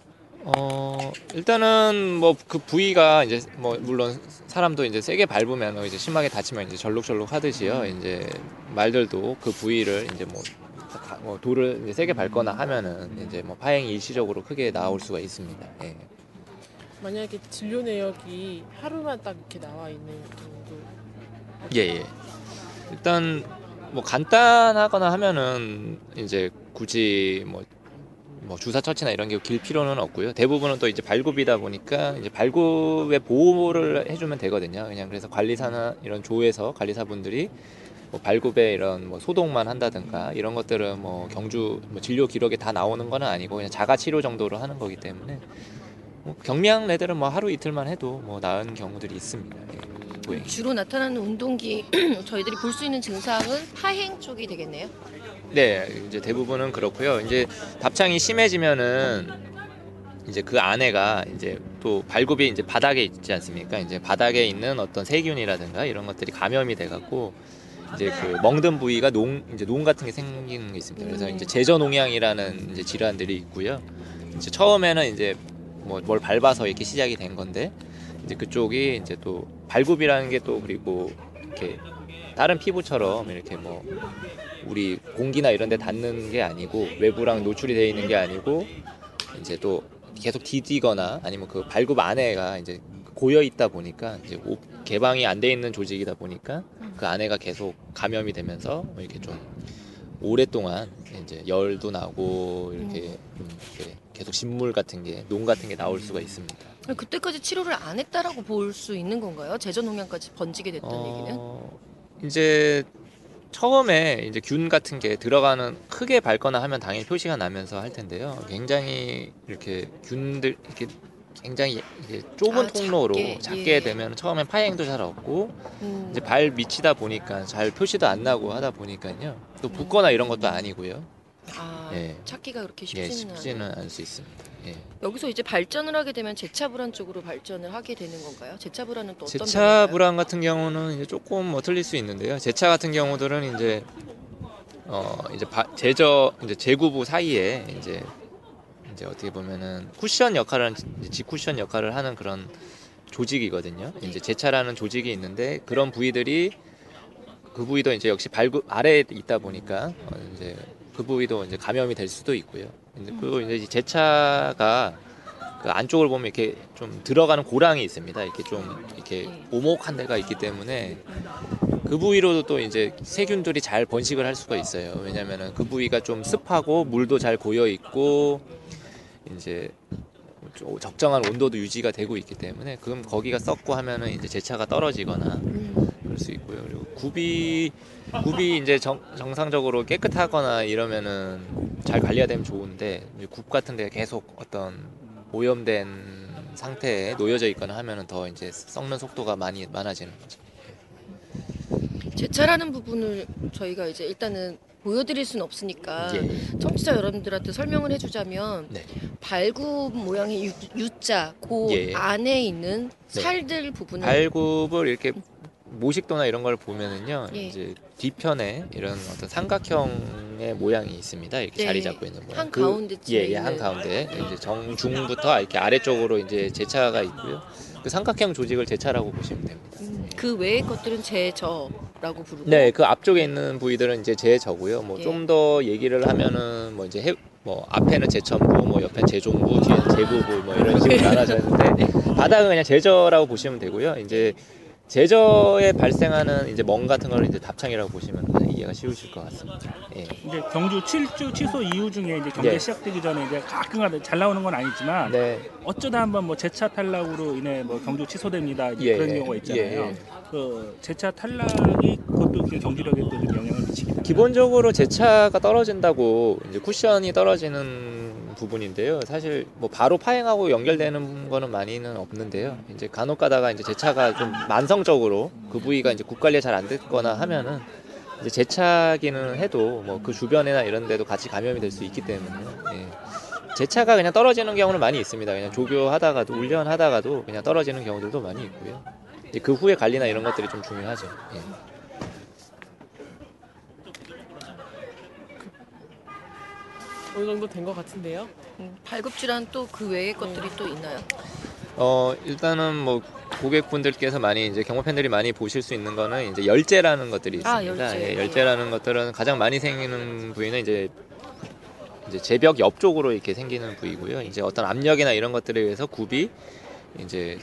어 일단은 뭐 그 부위가 이제 뭐 물론 사람도 이제 세게 밟으면 이제 심하게 다치면 이제 절룩절룩 하듯이요. 이제 말들도 그 부위를 이제 뭐, 가- 뭐 돌을 이제 세게 밟거나 하면은 이제 뭐 파행이 일시적으로 크게 나올 수가 있습니다. 예. 만약에 진료 내역이 하루만 딱 이렇게 나와 있는 경우도 예, 예. 일단 뭐 간단하거나 하면은 이제 굳이 뭐, 뭐 주사 처치나 이런 게 길 필요는 없고요. 대부분은 또 이제 발굽이다 보니까 이제 발굽의 보호를 해주면 되거든요. 그냥 그래서 관리사나 이런 조에서 관리사분들이 뭐 발굽에 이런 뭐 소독만 한다든가 이런 것들은 뭐 경주 뭐 진료 기록에 다 나오는 건 아니고 그냥 자가 치료 정도로 하는 거기 때문에 뭐 경미한 애들은 뭐 하루 이틀만 해도 뭐 나은 경우들이 있습니다. 예. 주로 나타나는 운동기 저희들이 볼 수 있는 증상은 파행 쪽이 되겠네요. 네, 이제 대부분은 그렇고요. 이제 답창이 심해지면은 이제 그 안에가 이제 또 발굽이 이제 바닥에 있지 않습니까? 이제 바닥에 있는 어떤 세균이라든가 이런 것들이 감염이 돼 갖고 이제 그 멍든 부위가 농 이제 농 같은 게 생기는 게 있습니다. 그래서 이제 제저 농양이라는 이제 질환들이 있고요. 이제 처음에는 이제 뭐 뭘 밟아서 이렇게 시작이 된 건데 이제 그쪽이 이제 또 발굽이라는 게 또 그리고 이렇게 다른 피부처럼 이렇게 뭐 우리 공기나 이런 데 닿는 게 아니고 외부랑 노출이 되어 있는 게 아니고 이제 또 계속 디디거나 아니면 그 발굽 안에가 이제 고여 있다 보니까 이제 오- 개방이 안 돼 있는 조직이다 보니까 그 안에가 계속 감염이 되면서 뭐 이렇게 좀 오랫동안 이제 열도 나고 이렇게 좀 이렇게 계속 진물 같은 게 농 같은 게 나올 수가 있습니다. 그때까지 치료를 안 했다라고 볼 수 있는 건가요? 제저농양까지 번지게 됐던 얘기는? 어, 이제 처음에 이제 균 같은 게 들어가는 크게 밟거나 하면 당연히 표시가 나면서 할 텐데요. 굉장히 이렇게 균들 이렇게 굉장히 이게 좁은 아, 통로로 작게, 작게, 예. 되면 처음엔 파행도 잘 없고 음. 이제 발 미치다 보니까 잘 표시도 안 나고 하다 보니까요. 또 붓거나 이런 것도 아니고요. 아, 예. 찾기가 그렇게 예, 쉽지는 않아요. 쉽지는 않을 수 있습니다. 예. 여기서 이제 발전을 하게 되면 제차 불안 쪽으로 발전을 하게 되는 건가요? 제차 불안은 또 어떤 병인가요? 불안 같은 경우는 이제 조금 뭐 틀릴 수 있는데요. 제차 같은 경우들은 이제 어 이제 바, 제저 이제 제구부 사이에 이제 이제 어떻게 보면은 쿠션 역할을 지쿠션 역할을 하는 그런 조직이거든요. 이제 제차라는 조직이 있는데 그런 부위들이 그 부위도 이제 역시 발굽 아래에 있다 보니까 어 이제 그 부위도 이제 감염이 될 수도 있고요. 그리고 이제 이 제차가 그 안쪽을 보면 이렇게 좀 들어가는 고랑이 있습니다. 이렇게 좀 이렇게 오목한 데가 있기 때문에 그 부위로도 또 이제 세균들이 잘 번식을 할 수가 있어요. 왜냐면은 그 부위가 좀 습하고 물도 잘 고여 있고 이제 좀 적정한 온도도 유지가 되고 있기 때문에 그럼 거기가 썩고 하면은 이제 제차가 떨어지거나 그럴 수 있고요. 그리고 굽이 굽이 이제 정, 정상적으로 깨끗하거나 이러면은 잘 관리가 되면 좋은데 굽 같은 데 계속 어떤 오염된 상태에 놓여져 있거나 하면은 더 이제 썩는 속도가 많이 많아지는 거죠. 제차라는 부분을 저희가 이제 일단은 보여드릴 수는 없으니까 예. 청취자 여러분들한테 설명을 해주자면 네. 발굽 모양의 유, U자 그 예. 안에 있는 네. 살들 부분을 발굽을 이렇게 모식도나 이런 걸 보면은요 예. 이제 뒤편에 이런 어떤 삼각형의 모양이 있습니다 이렇게 네. 자리 잡고 있는 모양 한 가운데쯤에 예, 예, 한 있는. 가운데 이제 정중부터 이렇게 아래쪽으로 이제 제차가 있고요 그 삼각형 조직을 제차라고 보시면 됩니다 음, 그 외의 것들은 제저라고 부르고 네, 그 앞쪽에 있는 부위들은 이제 제저고요. 뭐 예. 좀더 얘기를 하면은 뭐 이제 해, 뭐 앞에는 제천부, 뭐 옆엔 제종부, 뒤에는 제부부 뭐 이런 식으로 나눠져 있는데 바닥은 그냥 제저라고 보시면 되고요. 이제 제저에 발생하는 이제 멍 같은 거를 이제 답창이라고 보시면 이해가 쉬우실 것 같습니다. 예. 이제 경주 7주 취소 이후 중에 이제 경기 예. 시작되기 전에 이제 가끔가다 잘 나오는 건 아니지만 네. 어쩌다 한번 뭐 제차 탈락으로 인해 뭐 경주 취소됩니다 이제 예, 그런 예. 경우가 있잖아요. 예, 예. 그 제차 탈락이 그것도 경주력에 또좀 영향을 미치기도 기본적으로 제차가 떨어진다고 이제 쿠션이 떨어지는 부분인데요. 사실 뭐 바로 파행하고 연결되는 거는 많이는 없는데요. 이제 간혹 가다가 이제 제 차가 좀 만성적으로 그 부위가 이제 국 관리가 잘안 됐거나 하면은 이제 제 차기는 해도 뭐 그 주변이나 이런 데도 같이 감염이 될 수 있기 때문에 예. 제 차가 그냥 떨어지는 경우는 많이 있습니다. 그냥 조교하다가도 훈련하다가도 그냥 떨어지는 경우들도 많이 있고요. 그 후에 관리나 이런 것들이 좀 중요하죠. 예. 어느 정도 된 것 같은데요. 음, 발급 질환 또 그 외의 것들이 또 있나요? 어 일단은 뭐 고객분들께서 많이 이제 경마 팬들이 많이 보실 수 있는 거는 이제 열재라는 것들이 있습니다. 아, 열재. 예, 열재라는 것들은 가장 많이 생기는 부위는 이제 이제 제벽 옆쪽으로 이렇게 생기는 부위고요. 이제 어떤 압력이나 이런 것들에 의해서 굽이 이제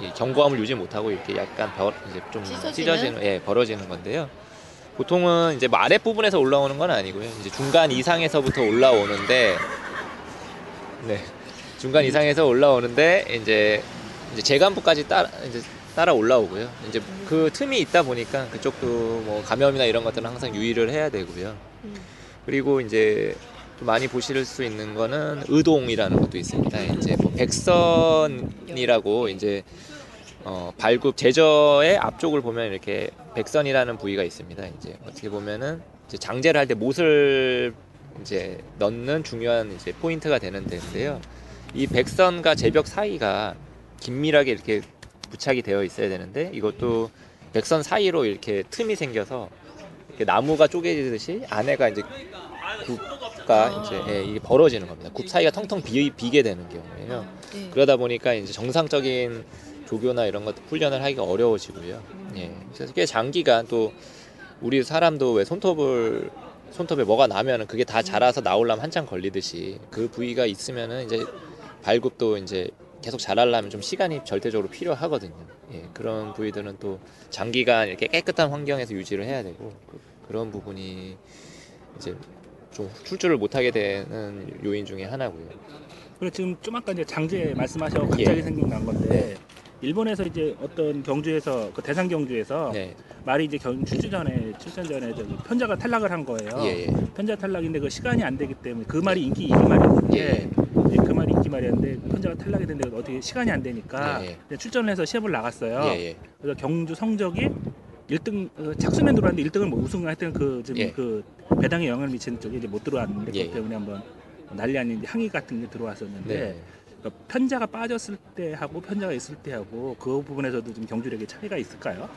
이 견고함을 유지 못하고 이렇게 약간 벼, 이제 좀 찢어지는? 찢어지는, 예, 벌어지는 건데요. 보통은 이제 뭐 아랫 부분에서 올라오는 건 아니고요. 이제 중간 이상에서부터 올라오는데, 네, 중간 이상에서 올라오는데 이제 이제 재간부까지 따라 이제 따라 올라오고요. 이제 그 틈이 있다 보니까 그쪽도 뭐 감염이나 이런 것들은 항상 유의를 해야 되고요. 그리고 이제 또 많이 보실 수 있는 거는 의동이라는 것도 있습니다. 이제 뭐 백선이라고 이제 어, 발굽 제저의 앞쪽을 보면 이렇게 백선이라는 부위가 있습니다. 이제 어떻게 보면은 이제 장제를 할 때 못을 이제 넣는 중요한 이제 포인트가 되는 데인데요. 이 백선과 제벽 사이가 긴밀하게 이렇게 부착이 되어 있어야 되는데 이것도 백선 사이로 이렇게 틈이 생겨서 이렇게 나무가 쪼개지듯이 안에가 이제 굽가 이제 예, 이게 벌어지는 겁니다. 굽 사이가 텅텅 비, 비게 되는 경우에요. 네. 그러다 보니까 이제 정상적인 조교나 이런 것들 훈련을 하기가 어려워지고요. 예. 그래서 꽤 장기간 또 우리 사람도 왜 손톱을 손톱에 뭐가 나면은 그게 다 자라서 나오려면 한참 걸리듯이 그 부위가 있으면은 이제 발굽도 이제 계속 자라려면 좀 시간이 절대적으로 필요하거든요. 예, 그런 부위들은 또 장기간 이렇게 깨끗한 환경에서 유지를 해야 되고 그- 그런 부분이 이제 좀 출주를 못하게 되는 요인 중에 하나고요. 그리고 지금 좀 아까 이제 장제 말씀하셔서 갑자기 예. 생각난 건데 일본에서 이제 어떤 경주에서 그 대상 경주에서 네, 말이 이제 경 출주 전에 출전 전에 저기 편자가 탈락을 한 거예요. 예, 예, 편자 탈락인데 그 시간이 안 되기 때문에 그 말이 인기 인기 말이었는데 예, 이제 그 말이 인기 말이었는데 편자가 탈락이 됐는데 어떻게 시간이 안 되니까 예, 예. 출전을 해서 시합을 나갔어요. 예, 예. 그래서 경주 성적이 1등 어, 착수면 들어왔는데 1등을 뭐 우승 하여튼 그 지금 예. 그 배당에 영향을 미치는 쪽에 이제 못 들어왔는데 예. 그것 때문에 한번 난리 아닌 항의 같은 게 들어왔었는데 네. 그러니까 편자가 빠졌을 때 하고 편자가 있을 때 하고 그 부분에서도 좀 경주력의 차이가 있을까요?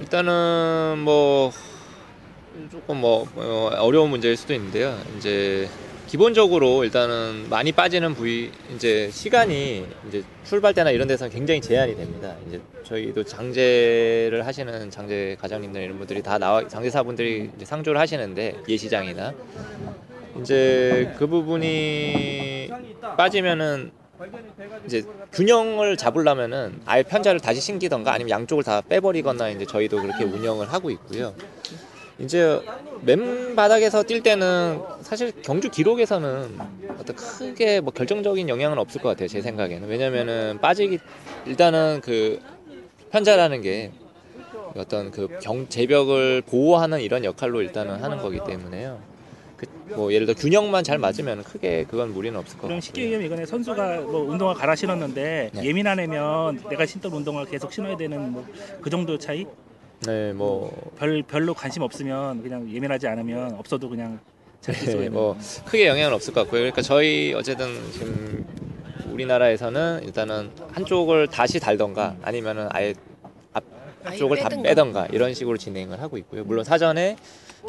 일단은 뭐 조금 뭐 어, 어려운 문제일 수도 있는데요. 이제 기본적으로 일단은 많이 빠지는 부위 이제 시간이 이제 출발 때나 이런 데서는 굉장히 제한이 됩니다. 이제 저희도 장제를 하시는 장제 과장님들 이런 분들이 다 나와 장제사분들이 상조를 하시는데 예시장이나 이제 그 부분이 빠지면은 이제 균형을 잡으려면은 아예 편자를 다시 신기던가 아니면 양쪽을 다 빼버리거나 이제 저희도 그렇게 운영을 하고 있고요. 이제 맨 바닥에서 뛸 때는 사실 경주 기록에서는 어떤 크게 뭐 결정적인 영향은 없을 것 같아요 제 생각에는 왜냐면은 빠지기 일단은 그 편자라는 게 어떤 그 경 제벽을 보호하는 이런 역할로 일단은 하는 거기 때문에요. 그뭐 예를 들어 균형만 잘 맞으면 크게 그건 무리는 없을 것 그럼 같아요. 쉽게 얘기하면 이거는 선수가 뭐 운동화 갈아 신었는데 네. 예민한 애면 내가 신던 운동화 계속 신어야 되는 뭐 그 정도 차이? 네, 뭐 별 별로 관심 없으면 그냥 예민하지 않으면 없어도 그냥 잘 네, 뭐 크게 영향은 없을 것 같고요. 그러니까 저희 어쨌든 지금 우리나라에서는 일단은 한쪽을 다시 달던가 아니면은 아예 앞쪽을 다. 빼던가 이런 식으로 진행을 하고 있고요. 물론 사전에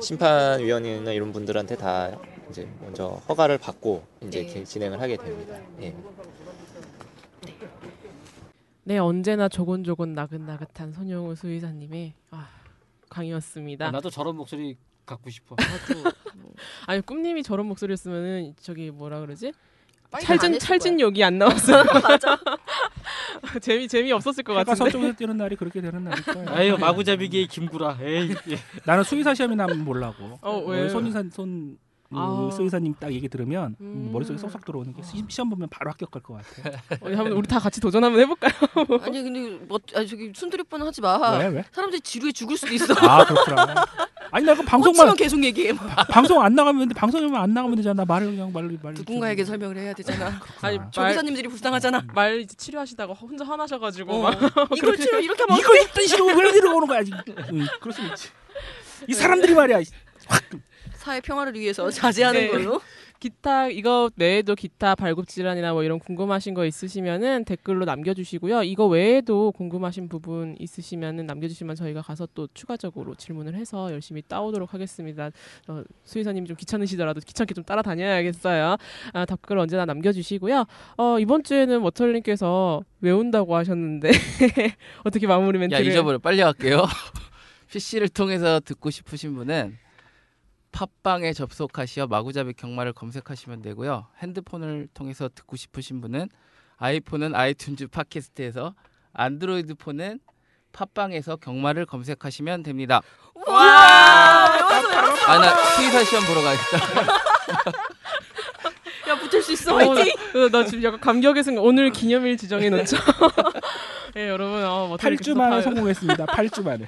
심판위원이나 이런 분들한테 다 이제 먼저 허가를 받고 이제 네. 진행을 하게 됩니다. 예. 네 언제나 조곤조곤 나긋나긋한 손영우 수의사님의 아, 강의였습니다. 아, 나도 저런 목소리 갖고 싶어. 아니 꿈님이 저런 목소리였으면은 저기 뭐라 그러지? 찰진 찰진 욕이 안 나왔어. 맞아. 재미 재미 없었을 것 같은데. 서쪽에서 뛰는 날이 그렇게 되는 날일 거예요. 아유 마구잡이계의 김구라. 에이. 예. 나는 수의사 시험이 나면 몰라고. 어, 왜요? 손의사 손 그 아. 수의사님 딱 얘기 들으면 음. 머릿속에 쏙쏙 들어오는 게 시- 시험 보면 바로 합격할 것 같아. 어디 한번 우리 다 같이 도전 한번 해볼까요? 아니 근데 뭐 아니 저기 순두리뿐 하지 마. 왜 왜? 사람들이 지루해 죽을 수도 있어. 아 그렇구나. 아니 내가 방송만 계속 얘기해. 방송 안 나가면 되는데 방송에만 안 나가면 되잖아. 말을 그냥 말을 말. 누군가에게 설명을 해야 되잖아. 아니 말- 조교사님들이 불쌍하잖아. 말 이제 치료하시다가 혼자 화나셔가지고 어. 막 이걸 치료 이렇게 하면 이거 입던 식으로 왜 들어오는 거야? 응, 그럴 수 있지. 이 사람들이 말이야. 사회 평화를 위해서 자제하는 네. 걸로. 기타 이거 외에도 기타 발굽 질환이나 뭐 이런 궁금하신 거 있으시면은 댓글로 남겨주시고요. 이거 외에도 궁금하신 부분 있으시면은 남겨주시면 저희가 가서 또 추가적으로 질문을 해서 열심히 따오도록 하겠습니다. 어, 수의사님 좀 귀찮으시더라도 귀찮게 좀 따라다녀야겠어요. 아, 답글 언제나 남겨주시고요. 어, 이번 주에는 워털님께서 외운다고 하셨는데 어떻게 마무리 야 멘트를 잊어버려 빨리 할게요. PC를 통해서 듣고 싶으신 분은 팟빵에 접속하시어 마구잡이 경마를 검색하시면 되고요. 핸드폰을 통해서 듣고 싶으신 분은 아이폰은 아이튠즈 팟캐스트에서 안드로이드 폰은 팟빵에서 경마를 검색하시면 됩니다. 와 외웠어. 아나 수의사 시험 보러 가야겠다. 야 붙을 수 있어. 어, 화이팅. 나, 나 지금 약간 감격의 순간 오늘 기념일 지정해 놓죠. 네, 여러분 어, 워털님 8주 만에 성공했습니다. 8주 만에.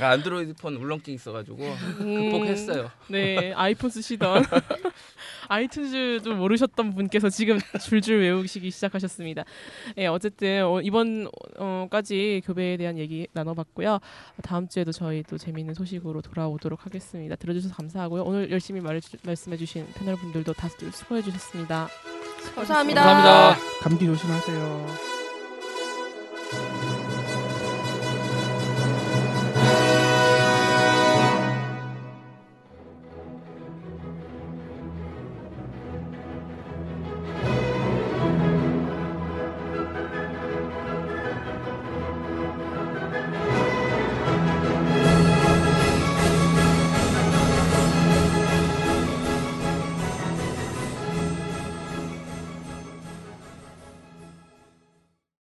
아, 안드로이드 폰 울렁증 있어가지고 음, 극복했어요. 네, 아이폰 쓰시던 아이튠즈도 모르셨던 분께서 지금 줄줄 외우시기 시작하셨습니다. 네, 어쨌든 어, 이번까지 교배에 대한 얘기 나눠봤고요. 다음 주에도 저희 또 재미있는 소식으로 돌아오도록 하겠습니다. 들어주셔서 감사하고요. 오늘 열심히 말, 말씀해주신 패널 분들도 다들 수고해주셨습니다. 감사합니다. 감사합니다. 감기 조심하세요.